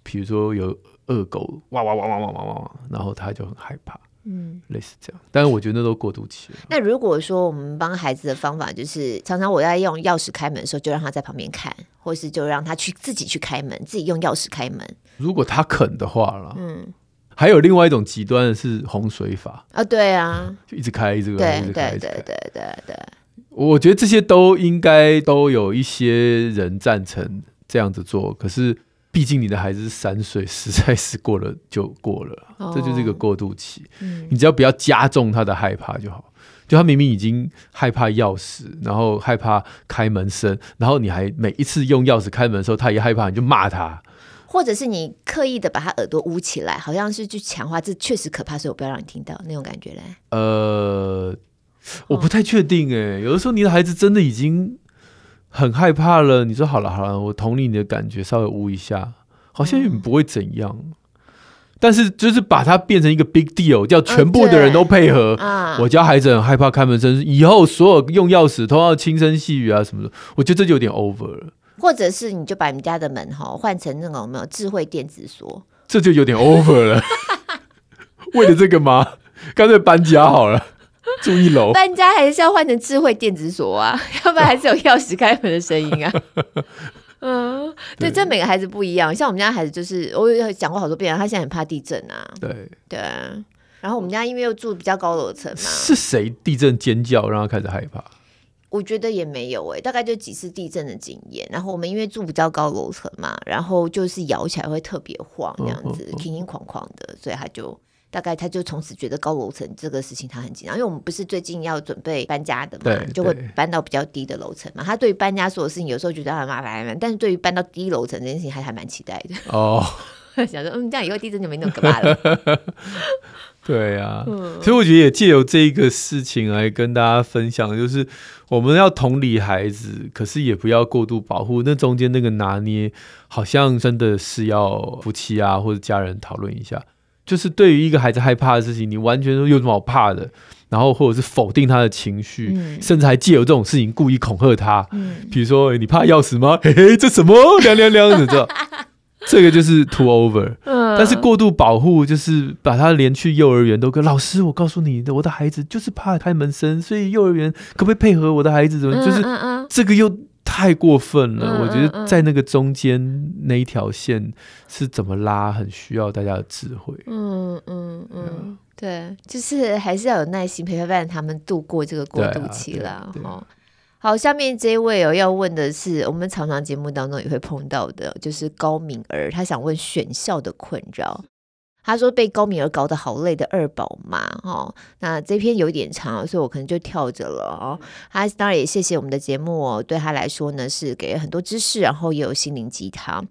比如说有。恶狗哇哇哇哇哇哇哇，然后他就很害怕，嗯，类似这样。但是我觉得那都过渡期了。那如果说我们帮孩子的方法，就是常常我在用钥匙开门的时候，就让他在旁边看，或是就让他去自己去开门，自己用钥匙开门。如果他肯的话了，嗯。还有另外一种极端的是洪水法啊，对啊，就一直开，一直开，对一直开，对对对对对。我觉得这些都应该都有一些人赞成这样子做，可是。毕竟你的孩子是三岁，实在是过了就过了，哦、这就是一个过渡期。嗯、你只要不要加重他的害怕就好。就他明明已经害怕钥匙，然后害怕开门声，然后你还每一次用钥匙开门的时候，他也害怕，你就骂他，或者是你刻意的把他耳朵捂起来，好像是去强化这确实可怕，所以我不要让你听到那种感觉嘞。呃，我不太确定哎、欸，有的时候你的孩子真的已经。很害怕了，你说好了好了，我同理你的感觉，稍微捂一下，好像也不会怎样。嗯、但是就是把它变成一个 big deal，叫全部的人都配合。嗯、我家孩子很害怕开门声，以后所有用钥匙都要轻声细语啊什么的。我觉得这就有点 over 了。或者是你就把你们家的门哈换成那种有没有智慧电子锁，这就有点 over 了。为了这个吗？干脆搬家好了。住一楼，搬家还是要换成智慧电子锁啊，要不然还是有钥匙开门的声音啊。嗯，对，这每个孩子不一样。像我们家孩子就是，我有讲过好多遍，他现在很怕地震啊。对对，然后我们家因为又住比较高楼层嘛，是谁地震尖叫让他开始害怕？我觉得也没有哎、欸，大概就几次地震的经验。然后我们因为住比较高楼层嘛，然后就是摇起来会特别晃，这样子，轻轻狂狂的，所以他就。大概他就从此觉得高楼层这个事情他很紧张，因为我们不是最近要准备搬家的嘛，就会搬到比较低的楼层嘛。他对于搬家所有事情有时候觉得很麻烦，但是对于搬到低楼层这件事情还还蛮期待的。哦，想说嗯，这样以后地震就没那么可怕了。对呀、啊，嗯、所以我觉得也借由这一个事情来跟大家分享，就是我们要同理孩子，可是也不要过度保护。那中间那个拿捏，好像真的是要夫妻啊或者家人讨论一下。就是对于一个孩子害怕的事情，你完全说有什么好怕的？然后或者是否定他的情绪，嗯、甚至还借由这种事情故意恐吓他。嗯，比如说你怕钥匙吗？嘿嘿，这什么凉凉凉，的知道？这个就是 too over。嗯，但是过度保护就是把他连去幼儿园都跟老师，我告诉你的，我的孩子就是怕开门声，所以幼儿园可不可以配合我的孩子？怎么、嗯、就是这个又太过分了？嗯、我觉得在那个中间那一条线是怎么拉，很需要大家的智慧。嗯嗯嗯，对，就是还是要有耐心陪伴他们度过这个过渡期啦。哈。好，下面这一位哦，要问的是我们常常节目当中也会碰到的，就是高敏儿，他想问选校的困扰。他说被高敏儿搞得好累的二宝妈哦，那这篇有点长，所以我可能就跳着了哦。他当然也谢谢我们的节目哦，对他来说呢是给了很多知识，然后也有心灵鸡汤。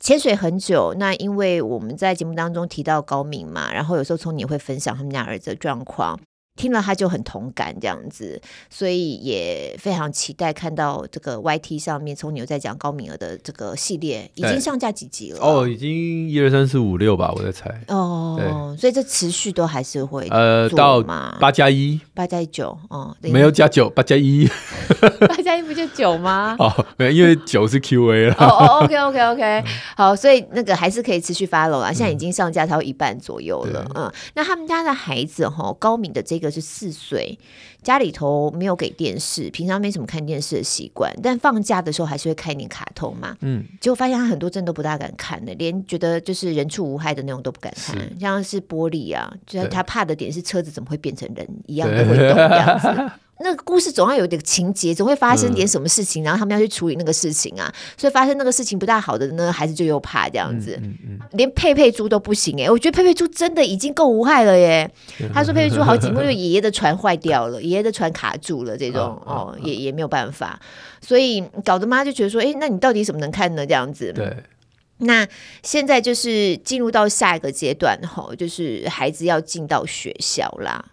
潜水很久，那因为我们在节目当中提到高敏嘛，然后有时候从你会分享他们家儿子的状况。听了他就很同感这样子，所以也非常期待看到这个 YT 上面从你有在讲高敏儿的这个系列已经上架几集了。哦，已经一二三四五六吧，我在猜。哦，所以这持续都还是会呃到八加一。八加一九哦，没有加九八加一。八加一不就九吗？哦，没有，因为九是 QA 了哦哦，OK OK OK，好，所以那个还是可以持续 follow 啊，现在已经上架超一半左右了，嗯，那他们家的孩子哈，高敏的这个。是四岁，家里头没有给电视，平常没什么看电视的习惯，但放假的时候还是会看一点卡通嘛。嗯，结果发现他很多真的都不大敢看的，连觉得就是人畜无害的那种都不敢看，是像是玻璃啊，就是他怕的点是车子怎么会变成人一样的会动这样子。那个故事总要有点情节，总会发生点什么事情，嗯、然后他们要去处理那个事情啊。所以发生那个事情不大好的呢，孩子就又怕这样子。嗯嗯嗯、连佩佩猪都不行哎、欸，我觉得佩佩猪真的已经够无害了耶。嗯、他说佩佩猪好几幕，因为爷爷的船坏掉了，爷爷的船卡住了，这种哦也也没有办法，所以搞得妈就觉得说，哎，那你到底怎么能看呢？这样子。对。那现在就是进入到下一个阶段哈，就是孩子要进到学校啦。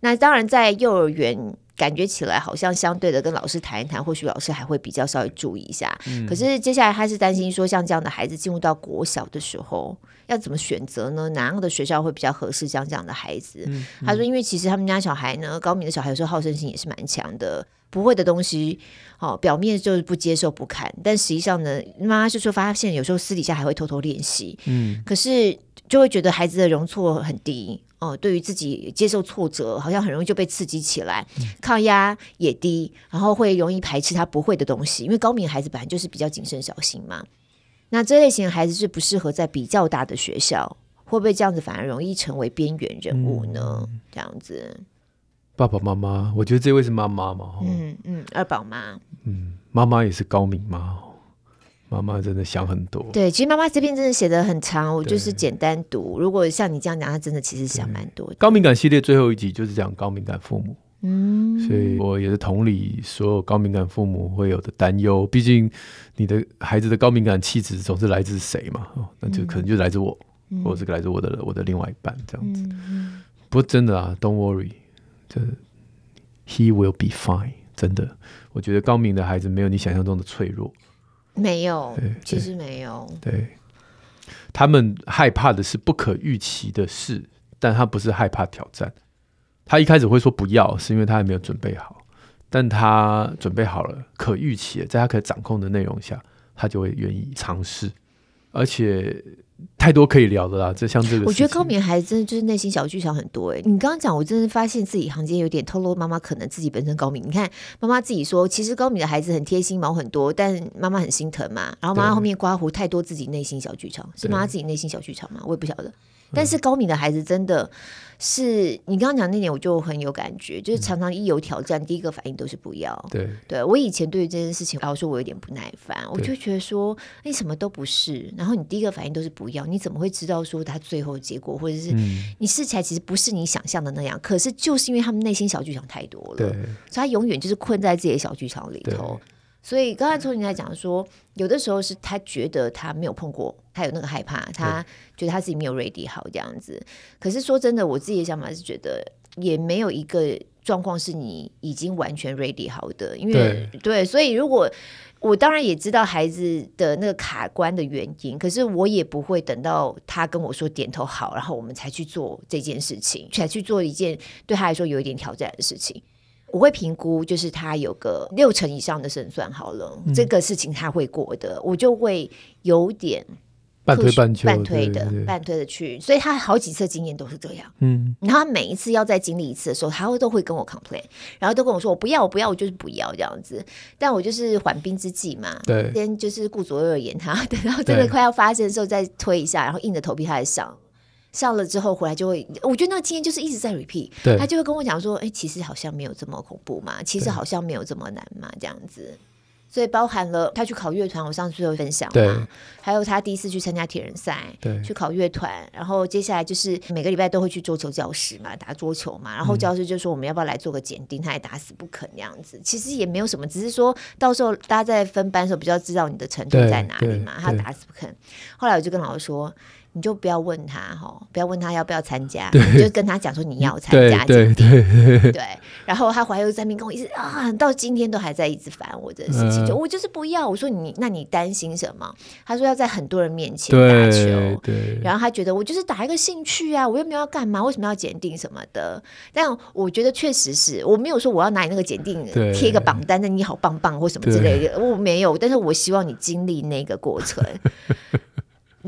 那当然在幼儿园。感觉起来好像相对的跟老师谈一谈，或许老师还会比较稍微注意一下。嗯、可是接下来他是担心说，像这样的孩子进入到国小的时候，要怎么选择呢？哪样的学校会比较合适？像这样的孩子，嗯嗯、他说，因为其实他们家小孩呢，高敏的小孩有时候好胜心也是蛮强的，不会的东西，哦，表面就是不接受不看，但实际上呢，妈妈就说发现有时候私底下还会偷偷练习。嗯，可是就会觉得孩子的容错很低。哦，对于自己接受挫折，好像很容易就被刺激起来，抗压也低，然后会容易排斥他不会的东西。因为高敏孩子本来就是比较谨慎小心嘛。那这类型的孩子是不适合在比较大的学校，会不会这样子反而容易成为边缘人物呢？嗯、这样子，爸爸妈妈，我觉得这位是妈妈嘛，嗯嗯，二宝妈，嗯，妈妈也是高敏妈？妈妈真的想很多。对，其实妈妈这边真的写的很长，我就是简单读。如果像你这样讲，她真的其实想蛮多的。高敏感系列最后一集就是讲高敏感父母，嗯，所以我也是同理所有高敏感父母会有的担忧。毕竟你的孩子的高敏感气质总是来自谁嘛？哦，那就可能就来自我，嗯、或者是来自我的我的另外一半这样子。嗯、不过真的啊，Don't worry，这 He will be fine。真的，我觉得高敏的孩子没有你想象中的脆弱。没有，其实没有。对，他们害怕的是不可预期的事，但他不是害怕挑战。他一开始会说不要，是因为他还没有准备好。但他准备好了，可预期的，在他可掌控的内容下，他就会愿意尝试，而且。太多可以聊的啦，这像这个，我觉得高敏孩子真的就是内心小剧场很多哎。你刚刚讲，我真的发现自己行间有点透露，妈妈可能自己本身高敏。你看妈妈自己说，其实高敏的孩子很贴心，毛很多，但妈妈很心疼嘛。然后妈妈后面刮胡太多自己内心小剧场，是妈妈自己内心小剧场吗？我也不晓得。但是高敏的孩子真的是，你刚刚讲那点，我就很有感觉，就是常常一有挑战，第一个反应都是不要。对，对我以前对于这件事情，老实说，我有点不耐烦，我就觉得说，你什么都不是，然后你第一个反应都是不要，你怎么会知道说他最后结果，或者是你试起来其实不是你想象的那样？可是就是因为他们内心小剧场太多了，所以他永远就是困在自己的小剧场里头。所以刚才从你在讲说，有的时候是他觉得他没有碰过，他有那个害怕，他觉得他自己没有 ready 好这样子。可是说真的，我自己的想法是觉得也没有一个状况是你已经完全 ready 好的，因为对，对，所以如果我当然也知道孩子的那个卡关的原因，可是我也不会等到他跟我说点头好，然后我们才去做这件事情，才去做一件对他来说有一点挑战的事情。我会评估，就是他有个六成以上的胜算好了，嗯、这个事情他会过的，我就会有点。半推半就，半推的，半推的去，所以他好几次经验都是这样。嗯，然后他每一次要再经历一次的时候，他会都会跟我 complain，然后都跟我说我不要，我不要，我就是不要这样子。但我就是缓兵之计嘛，对，先就是顾左右而言他，等到真的快要发生的时候再推一下，然后硬着头皮他来上，上了之后回来就会，我觉得那个经验就是一直在 repeat，他就会跟我讲说，哎，其实好像没有这么恐怖嘛，其实好像没有这么难嘛，这样子。所以包含了他去考乐团，我上次有分享嘛，还有他第一次去参加铁人赛，去考乐团，然后接下来就是每个礼拜都会去桌球教室嘛，打桌球嘛，然后教室就说我们要不要来做个检定，他也打死不肯那样子。其实也没有什么，只是说到时候大家在分班的时候比较知道你的程度在哪里嘛，他打死不肯。后来我就跟老师说。你就不要问他哈，不要问他要不要参加，你就跟他讲说你要参加，对对对，对，然后他怀忧在面跟我一直啊，到今天都还在一直烦我的事情，就我就是不要。我说你，那你担心什么？他说要在很多人面前打球，对。然后他觉得我就是打一个兴趣啊，我又没有要干嘛，为什么要检定什么的？但我觉得确实是我没有说我要拿你那个检定贴一个榜 单，那你好棒棒或什么之类的，我没有。但是我希望你经历那个过程。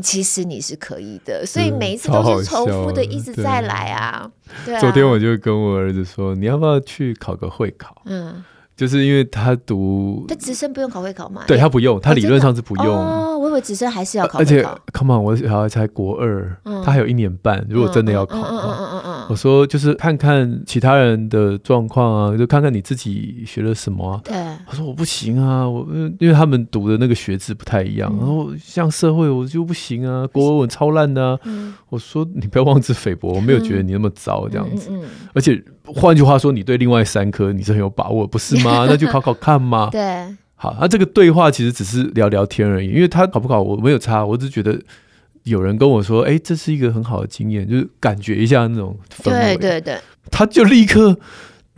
其实你是可以的，所以每一次都是重复的，一直在来啊。对，对啊。昨天我就跟我儿子说，你要不要去考个会考？嗯。就是因为他读，他直升不用考会考吗？对他不用，他理论上是不用。哦，我以为直升还是要考。而且，come on，我小孩才国二，他还有一年半。如果真的要考，嗯嗯嗯嗯，我说就是看看其他人的状况啊，就看看你自己学了什么啊。对，他说我不行啊，我因为他们读的那个学制不太一样，然后像社会我就不行啊，国文超烂的。我说你不要妄自菲薄，我没有觉得你那么糟这样子。而且换句话说，你对另外三科你是很有把握，不是吗？那就考考看嘛。对，好，那这个对话其实只是聊聊天而已，因为他考不考我没有差，我只觉得有人跟我说，哎，这是一个很好的经验，就是感觉一下那种氛围。对对对，他就立刻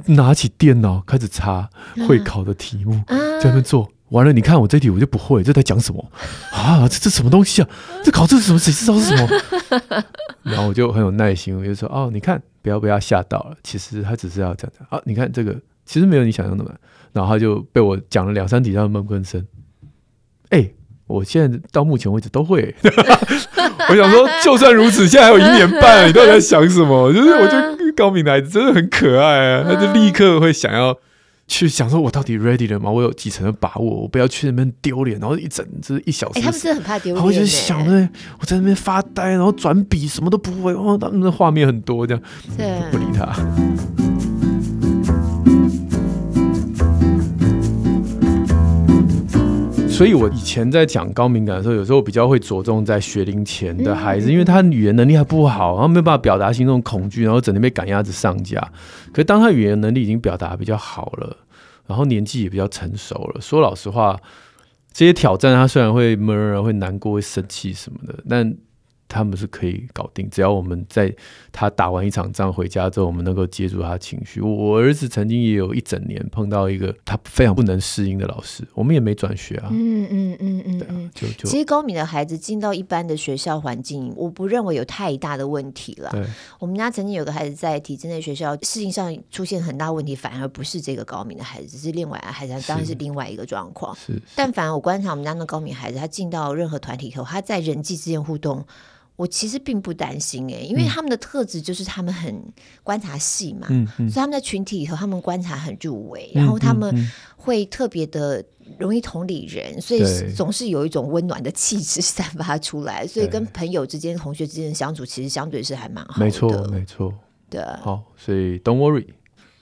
拿起电脑开始查会考的题目，在那边做。完了，你看我这题我就不会，这在讲什么啊？这这什么东西啊？这考这是什么？谁知道是什么？然后我就很有耐心，我就说，哦，你看，不要被他吓到了，其实他只是要这样讲啊，你看这个。其实没有你想象那么难，然后他就被我讲了两三题，他闷闷声。哎、欸，我现在到目前为止都会。我想说，就算如此，现在还有一年半，你到底在想什么？就是我觉得高敏的孩子真的很可爱啊，他就立刻会想要去想说，我到底 ready 了吗？我有几成的把握？我不要去那边丢脸，然后一整就是一小时。欸、他们真的很怕丢脸。我就想着，我在那边发呆，然后转笔什么都不会。哦，他们的画面很多，这样对不理他。所以，我以前在讲高敏感的时候，有时候比较会着重在学龄前的孩子，因为他语言能力还不好，然后没有办法表达心中恐惧，然后整天被赶鸭子上架。可是，当他语言能力已经表达比较好了，然后年纪也比较成熟了，说老实话，这些挑战他虽然会闷、会难过、会生气什么的，但。他们是可以搞定，只要我们在他打完一场仗回家之后，我们能够接住他的情绪。我儿子曾经也有一整年碰到一个他非常不能适应的老师，我们也没转学啊。嗯嗯嗯嗯，对啊，就就其实高敏的孩子进到一般的学校环境，我不认为有太大的问题了。对，我们家曾经有个孩子在体制内学校适应上出现很大问题，反而不是这个高敏的孩子，是另外的孩子当然是另外一个状况。是，是，但凡我观察我们家那高敏孩子，他进到任何团体以后，他在人际之间互动。我其实并不担心哎，因为他们的特质就是他们很观察细嘛，嗯嗯、所以他们在群体里头，他们观察很入微，嗯、然后他们会特别的容易同理人，嗯、所以总是有一种温暖的气质 散发出来，所以跟朋友之间、同学之间相处，其实相对是还蛮好的。没错，没错。对，好，所以 don't worry。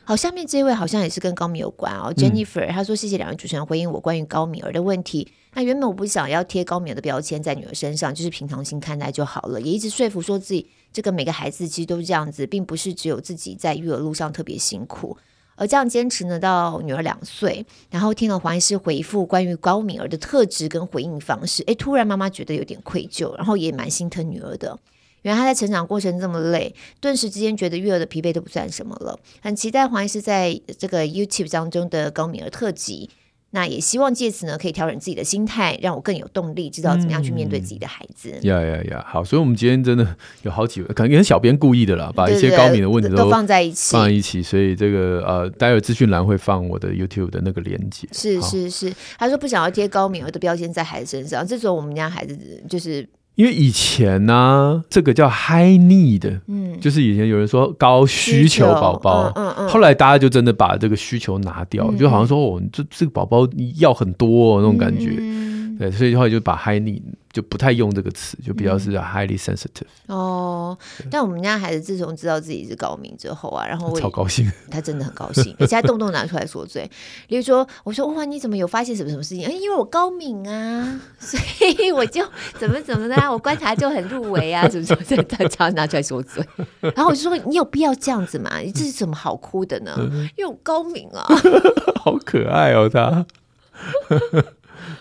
好，下面这位好像也是跟高敏有关哦，Jennifer，她说谢谢两位主持人回应我关于高敏儿的问题。那原本我不想要贴高敏儿的标签在女儿身上，就是平常心看待就好了，也一直说服说自己，这个每个孩子其实都是这样子，并不是只有自己在育儿路上特别辛苦。而这样坚持呢，到女儿两岁，然后听了黄医师回复关于高敏儿的特质跟回应方式，诶，突然妈妈觉得有点愧疚，然后也蛮心疼女儿的。原来他在成长过程这么累，顿时之间觉得育儿的疲惫都不算什么了。很期待黄医师在这个 YouTube 当中的高敏儿特辑。那也希望借此呢，可以调整自己的心态，让我更有动力，知道怎么样去面对自己的孩子。呀呀呀！好，所以我们今天真的有好几位，可能也是小编故意的啦，把一些高敏的问题都，都放在一起，放在一起。所以这个呃，待会资讯栏会放我的 YouTube 的那个连接。是是是，他说不想要贴高敏儿的标签在孩子身上，这时候我们家孩子就是。因为以前呢、啊，这个叫 high need，嗯，就是以前有人说高需求宝宝，嗯嗯，嗯，后来大家就真的把这个需求拿掉，嗯、就好像说哦，这这个宝宝要很多、哦、那种感觉。嗯。对，所以后来就把 high need 就不太用这个词，就比较是 highly sensitive。嗯、哦，但我们家孩子自从知道自己是高敏之后啊，然后我超高兴，他真的很高兴，而且他动不动拿出来说嘴。例如说，我说哇，你怎么有发现什么什么事情？哎，因为我高敏啊，所以我就怎么怎么的、啊，我观察就很入围啊，怎么怎么的，他常拿出来说嘴。然后我就说，你有必要这样子吗？这是怎么好哭的呢？因为我高敏啊，好可爱哦，他。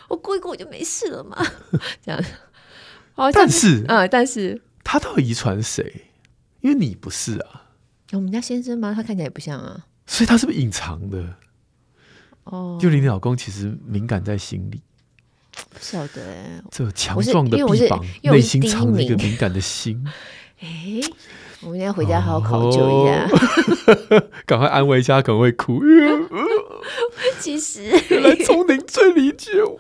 我过一过我就没事了嘛，这样。但是，嗯，但是他到底遗传谁？因为你不是啊。我们家先生吗？他看起来也不像啊。所以他是不是隐藏的？哦，就你老公其实敏感在心里。不晓得哎，这强壮的臂膀，内心藏着一个敏感的心。哎，我们要回家好好考究一下，赶快安慰一下，可能会哭。其实，原来聪明最理解我。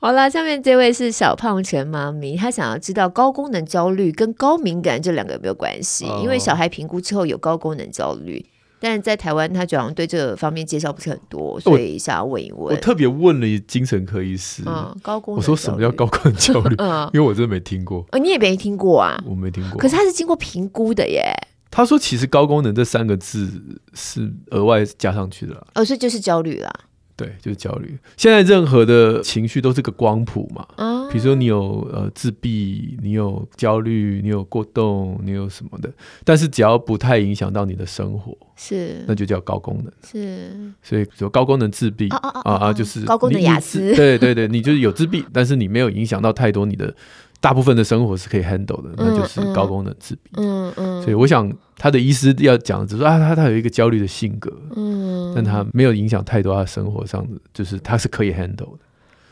好了，下面这位是小胖陈妈咪，她想要知道高功能焦虑跟高敏感这两个有没有关系？哦、因为小孩评估之后有高功能焦虑，但是在台湾他好像对这个方面介绍不是很多，所以想要问一问。我，我特别问了精神科医师，嗯，高功能，我说什么叫高功能焦虑？嗯，因为我真的没听过。呃，你也没听过啊？我没听过。可是他是经过评估的耶。他说：“其实高功能这三个字是额外加上去的啦，哦，所以就是焦虑啦。对，就是焦虑。现在任何的情绪都是个光谱嘛，嗯，比如说你有呃自闭，你有焦虑，你有过动，你有什么的，但是只要不太影响到你的生活，是，那就叫高功能。是，所以说高功能自闭啊啊，就是高功能雅思，对对对，你就是有自闭，但是你没有影响到太多你的。”大部分的生活是可以 handle 的，那就是高功能自闭。嗯嗯，所以我想他的医师要讲，就是说啊，他他有一个焦虑的性格，嗯，但他没有影响太多他生活上的，就是他是可以 handle 的。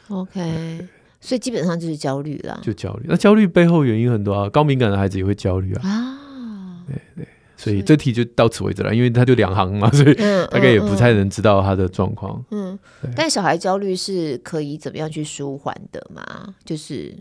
OK，所以基本上就是焦虑了，就焦虑。那焦虑背后原因很多啊，高敏感的孩子也会焦虑啊。啊，对对，所以这题就到此为止了，因为他就两行嘛，所以大概也不太能知道他的状况。嗯，但小孩焦虑是可以怎么样去舒缓的嘛？就是。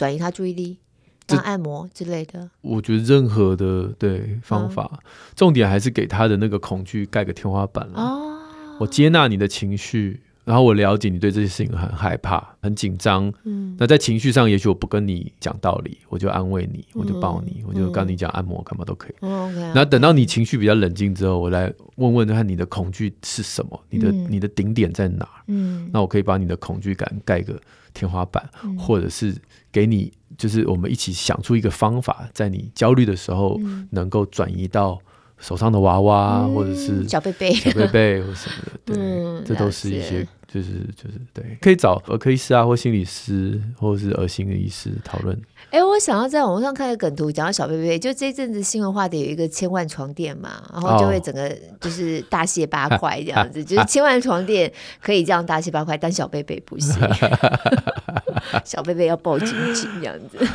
转移他注意力，当按摩之类的。我觉得任何的对方法，嗯、重点还是给他的那个恐惧盖个天花板了。哦、我接纳你的情绪。然后我了解你对这些事情很害怕、很紧张。嗯，那在情绪上，也许我不跟你讲道理，我就安慰你，我就抱你，嗯、我就跟你讲按摩干嘛都可以。嗯、那等到你情绪比较冷静之后，我来问问看你的恐惧是什么，你的、嗯、你的顶点在哪？嗯，那我可以把你的恐惧感盖个天花板，嗯、或者是给你，就是我们一起想出一个方法，在你焦虑的时候能够转移到。手上的娃娃，或者是小贝贝、小贝贝或什么的，对，嗯、这都是一些，就是就是对，可以找儿科医师啊，或心理师，或者是儿心的医师讨论。哎、欸，我想要在网上看个梗图，讲到小贝贝，就这阵子新闻话题有一个千万床垫嘛，然后就会整个就是大卸八块这样子，哦、就是千万床垫可以这样大卸八块，但小贝贝不行，小贝贝要抱紧紧这样子。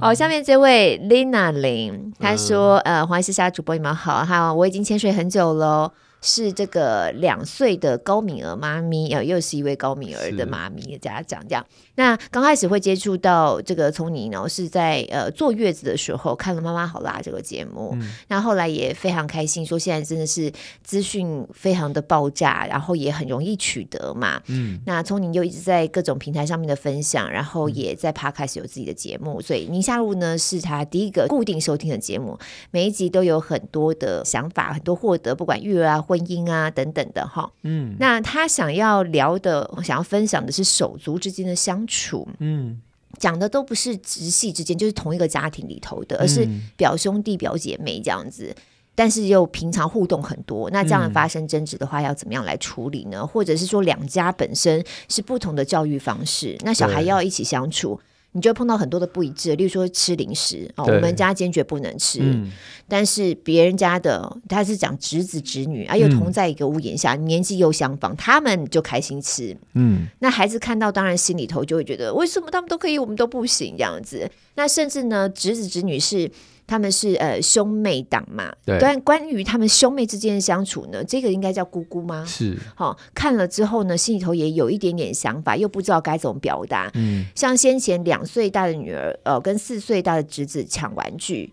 好，下面这位 Lina 林，她说：“嗯、呃，黄医师下主播你们好哈，我已经潜水很久了。”是这个两岁的高敏儿妈咪，呃，又是一位高敏儿的妈咪的家长这样。那刚开始会接触到这个聪宁呢，是在呃坐月子的时候看了《妈妈好啦》这个节目，嗯、那后来也非常开心，说现在真的是资讯非常的爆炸，然后也很容易取得嘛。嗯，那聪宁又一直在各种平台上面的分享，然后也在 Podcast 有自己的节目，所以宁夏路呢是他第一个固定收听的节目，每一集都有很多的想法，很多获得，不管育儿啊。婚姻啊，等等的哈，嗯，那他想要聊的，想要分享的是手足之间的相处，嗯，讲的都不是直系之间，就是同一个家庭里头的，而是表兄弟、表姐妹这样子，但是又平常互动很多。那这样发生争执的话，要怎么样来处理呢？或者是说两家本身是不同的教育方式，那小孩要一起相处。你就会碰到很多的不一致，例如说吃零食哦，我们家坚决不能吃，嗯、但是别人家的他是讲侄子侄女啊，又同在一个屋檐下，嗯、年纪又相仿，他们就开心吃。嗯，那孩子看到当然心里头就会觉得，为什么他们都可以，我们都不行这样子？那甚至呢，侄子侄女是。他们是呃兄妹档嘛？对。但关于他们兄妹之间的相处呢，这个应该叫姑姑吗？是。好、哦，看了之后呢，心里头也有一点点想法，又不知道该怎么表达。嗯。像先前两岁大的女儿，呃，跟四岁大的侄子抢玩具，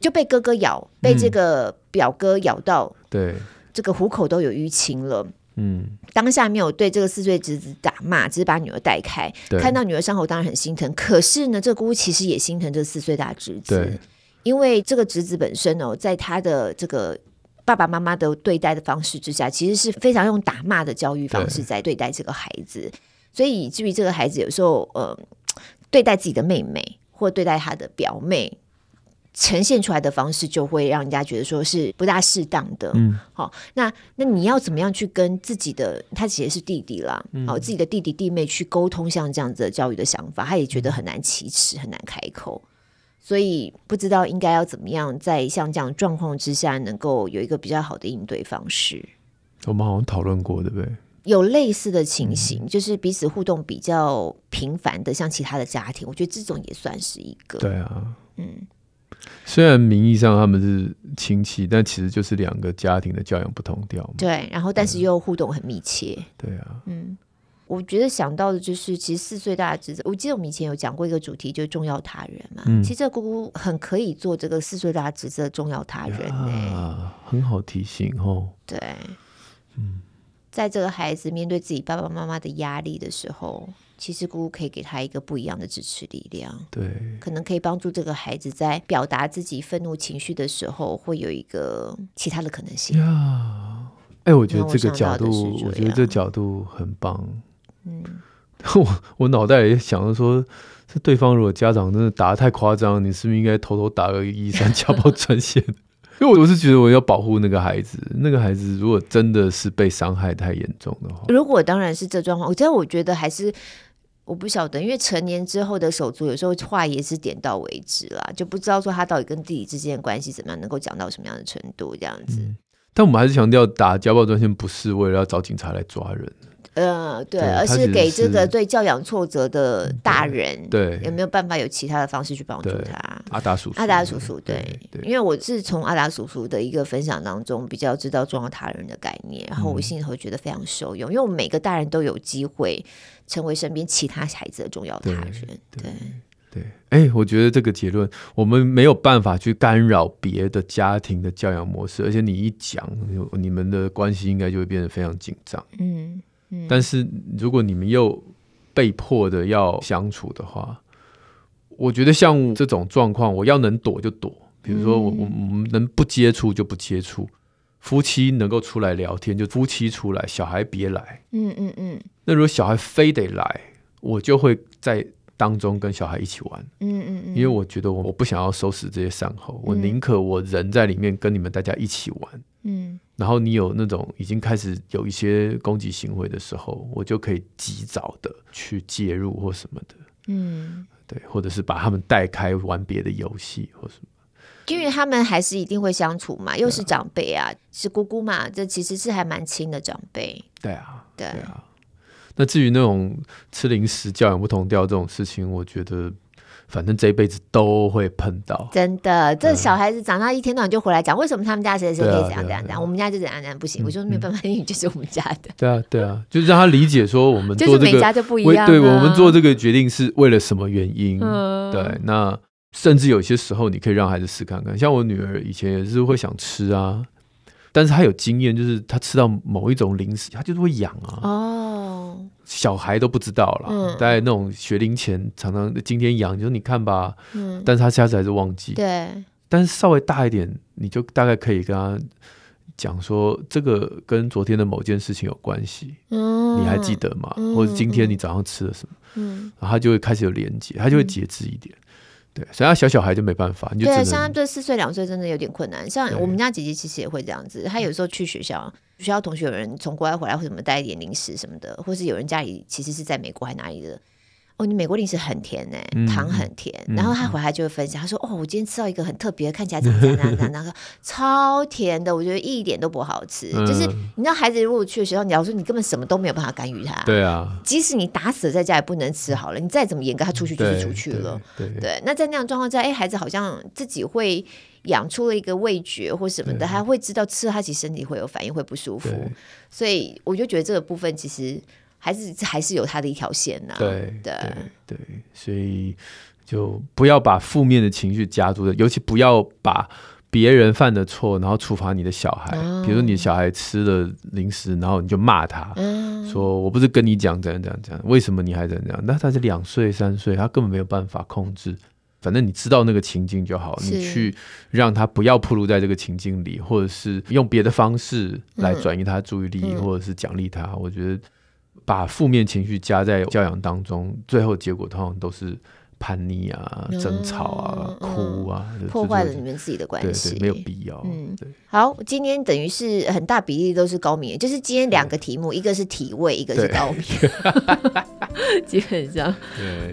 就被哥哥咬，被这个表哥咬到，对、嗯，这个虎口都有淤青了。嗯。当下没有对这个四岁侄子打骂，只是把女儿带开。看到女儿伤口，当然很心疼。可是呢，这个姑姑其实也心疼这四岁大侄子。对。因为这个侄子本身哦，在他的这个爸爸妈妈的对待的方式之下，其实是非常用打骂的教育方式在对待这个孩子，所以以至于这个孩子有时候呃，对待自己的妹妹或对待他的表妹，呈现出来的方式就会让人家觉得说是不大适当的。嗯，好，那那你要怎么样去跟自己的他其实是弟弟啦，好，自己的弟弟弟妹去沟通像这样子的教育的想法，他也觉得很难启齿，很难开口。所以不知道应该要怎么样，在像这样状况之下，能够有一个比较好的应对方式。我们好像讨论过，对不对？有类似的情形，嗯、就是彼此互动比较频繁的，像其他的家庭，我觉得这种也算是一个。对啊，嗯，虽然名义上他们是亲戚，但其实就是两个家庭的教养不同调。对，然后但是又互动很密切。对啊，嗯。我觉得想到的就是，其实四岁大的侄子，我记得我们以前有讲过一个主题，就是重要他人嘛。嗯、其实这姑姑很可以做这个四岁大的侄子的重要他人呢，很好提醒哦。对，嗯，在这个孩子面对自己爸爸妈妈的压力的时候，其实姑姑可以给他一个不一样的支持力量。对，可能可以帮助这个孩子在表达自己愤怒情绪的时候，会有一个其他的可能性。呀，哎，我觉得这个角度，我，我觉得这个角度很棒。嗯，我 我脑袋里想着说，是对方如果家长真的打的太夸张，你是不是应该偷偷打个一三家暴专线？因为我是觉得我要保护那个孩子，那个孩子如果真的是被伤害太严重的话，如果当然是这状况，我真的我觉得还是我不晓得，因为成年之后的手足有时候话也是点到为止啦，就不知道说他到底跟弟弟之间的关系怎么样，能够讲到什么样的程度这样子。嗯，但我们还是强调，打家暴专线不是为了要找警察来抓人。呃，对，对而是给这个对教养挫折的大人，对，有没有办法有其他的方式去帮助他？阿达叔叔，阿达叔叔，对，对，对，因为我是从阿达叔叔的一个分享当中比较知道重要他人的概念，然后我心里头觉得非常受用，嗯、因为我们每个大人都有机会成为身边其他孩子的重要他人，对，对，哎，我觉得这个结论，我们没有办法去干扰别的家庭的教养模式，而且你一讲，你们的关系应该就会变得非常紧张，嗯。但是如果你们又被迫的要相处的话，我觉得像这种状况，我要能躲就躲。比如说我，我我我们能不接触就不接触。夫妻能够出来聊天就夫妻出来，小孩别来。嗯嗯嗯。那如果小孩非得来，我就会在当中跟小孩一起玩。嗯嗯嗯。因为我觉得我我不想要收拾这些善后，我宁可我人在里面跟你们大家一起玩。嗯。然后你有那种已经开始有一些攻击行为的时候，我就可以及早的去介入或什么的，嗯，对，或者是把他们带开玩别的游戏或什么，因为他们还是一定会相处嘛，又是长辈啊，啊是姑姑嘛，这其实是还蛮亲的长辈，对啊，对，对啊。那至于那种吃零食教养不同调这种事情，我觉得。反正这一辈子都会碰到，真的。这小孩子长大一天到晚就回来讲，为什么他们家谁谁可以怎样怎样怎样，我们家就怎样怎样不行。我说没办法，因为就是我们家的。对啊，对啊，就是让他理解说我们做这个，每家就不一样。对，我们做这个决定是为了什么原因？对，那甚至有些时候你可以让孩子试看看，像我女儿以前也是会想吃啊，但是她有经验，就是她吃到某一种零食，她就是会痒啊。哦。小孩都不知道了，嗯、在那种学龄前，常常今天养，就说你看吧，嗯、但是他下次还是忘记。对，但是稍微大一点，你就大概可以跟他讲说，这个跟昨天的某件事情有关系，嗯、你还记得吗？嗯、或者今天你早上吃了什么？嗯、然后他就会开始有连接，他就会节制一点。嗯对，所以他小小孩就没办法，你就对，像他对四岁两岁真的有点困难。像我们家姐姐其实也会这样子，她有时候去学校，学校同学有人从国外回来，或什么带一点零食什么的，或是有人家里其实是在美国还哪里的，哦，你美国零食很甜哎，糖很甜。然后他回来就会分享，他说：“哦，我今天吃到一个很特别，看起来怎么怎样怎 样，那个超甜的，我觉得一点都不好吃。”就是你知道，孩子如果去的时候，你要说你根本什么都没有办法干预他。对啊，即使你打死在家也不能吃好了，你再怎么严格，他出去就是出去了。对，那在那样状况下，哎，孩子好像自己会养出了一个味觉或什么的，他会知道吃他其实身体会有反应，会不舒服。所以我就觉得这个部分其实。还是还是有他的一条线呐、啊，对对对，所以就不要把负面的情绪加注的，尤其不要把别人犯的错，然后处罚你的小孩。哦、比如说你小孩吃了零食，然后你就骂他，嗯、说我不是跟你讲怎样怎样怎样，为什么你还怎样怎样？那他是两岁三岁，他根本没有办法控制。反正你知道那个情境就好，你去让他不要暴露在这个情境里，或者是用别的方式来转移他注意力，嗯、或者是奖励他。我觉得。把负面情绪加在教养当中，最后结果通常都是叛逆啊、嗯、争吵啊、嗯、哭啊，嗯、破坏了你们自己的关系，对对，没有必要。嗯，对。好，今天等于是很大比例都是高敏，就是今天两个题目，一个是体位，一个是高敏，基本上。对。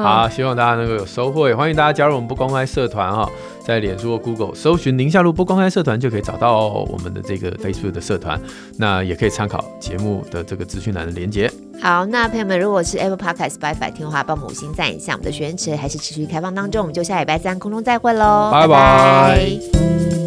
好，希望大家能够有收获，也欢迎大家加入我们不公开社团哈，在脸书或 Google 搜寻宁夏路不公开社团就可以找到我们的这个 Facebook 的社团，那也可以参考节目的这个资讯栏的连结。好，那朋友们，如果是 Apple Podcast Spotify 听的话，帮我们五星赞一下，我们的学员池还是持续开放当中，我们就下礼拜三空中再会喽，拜拜。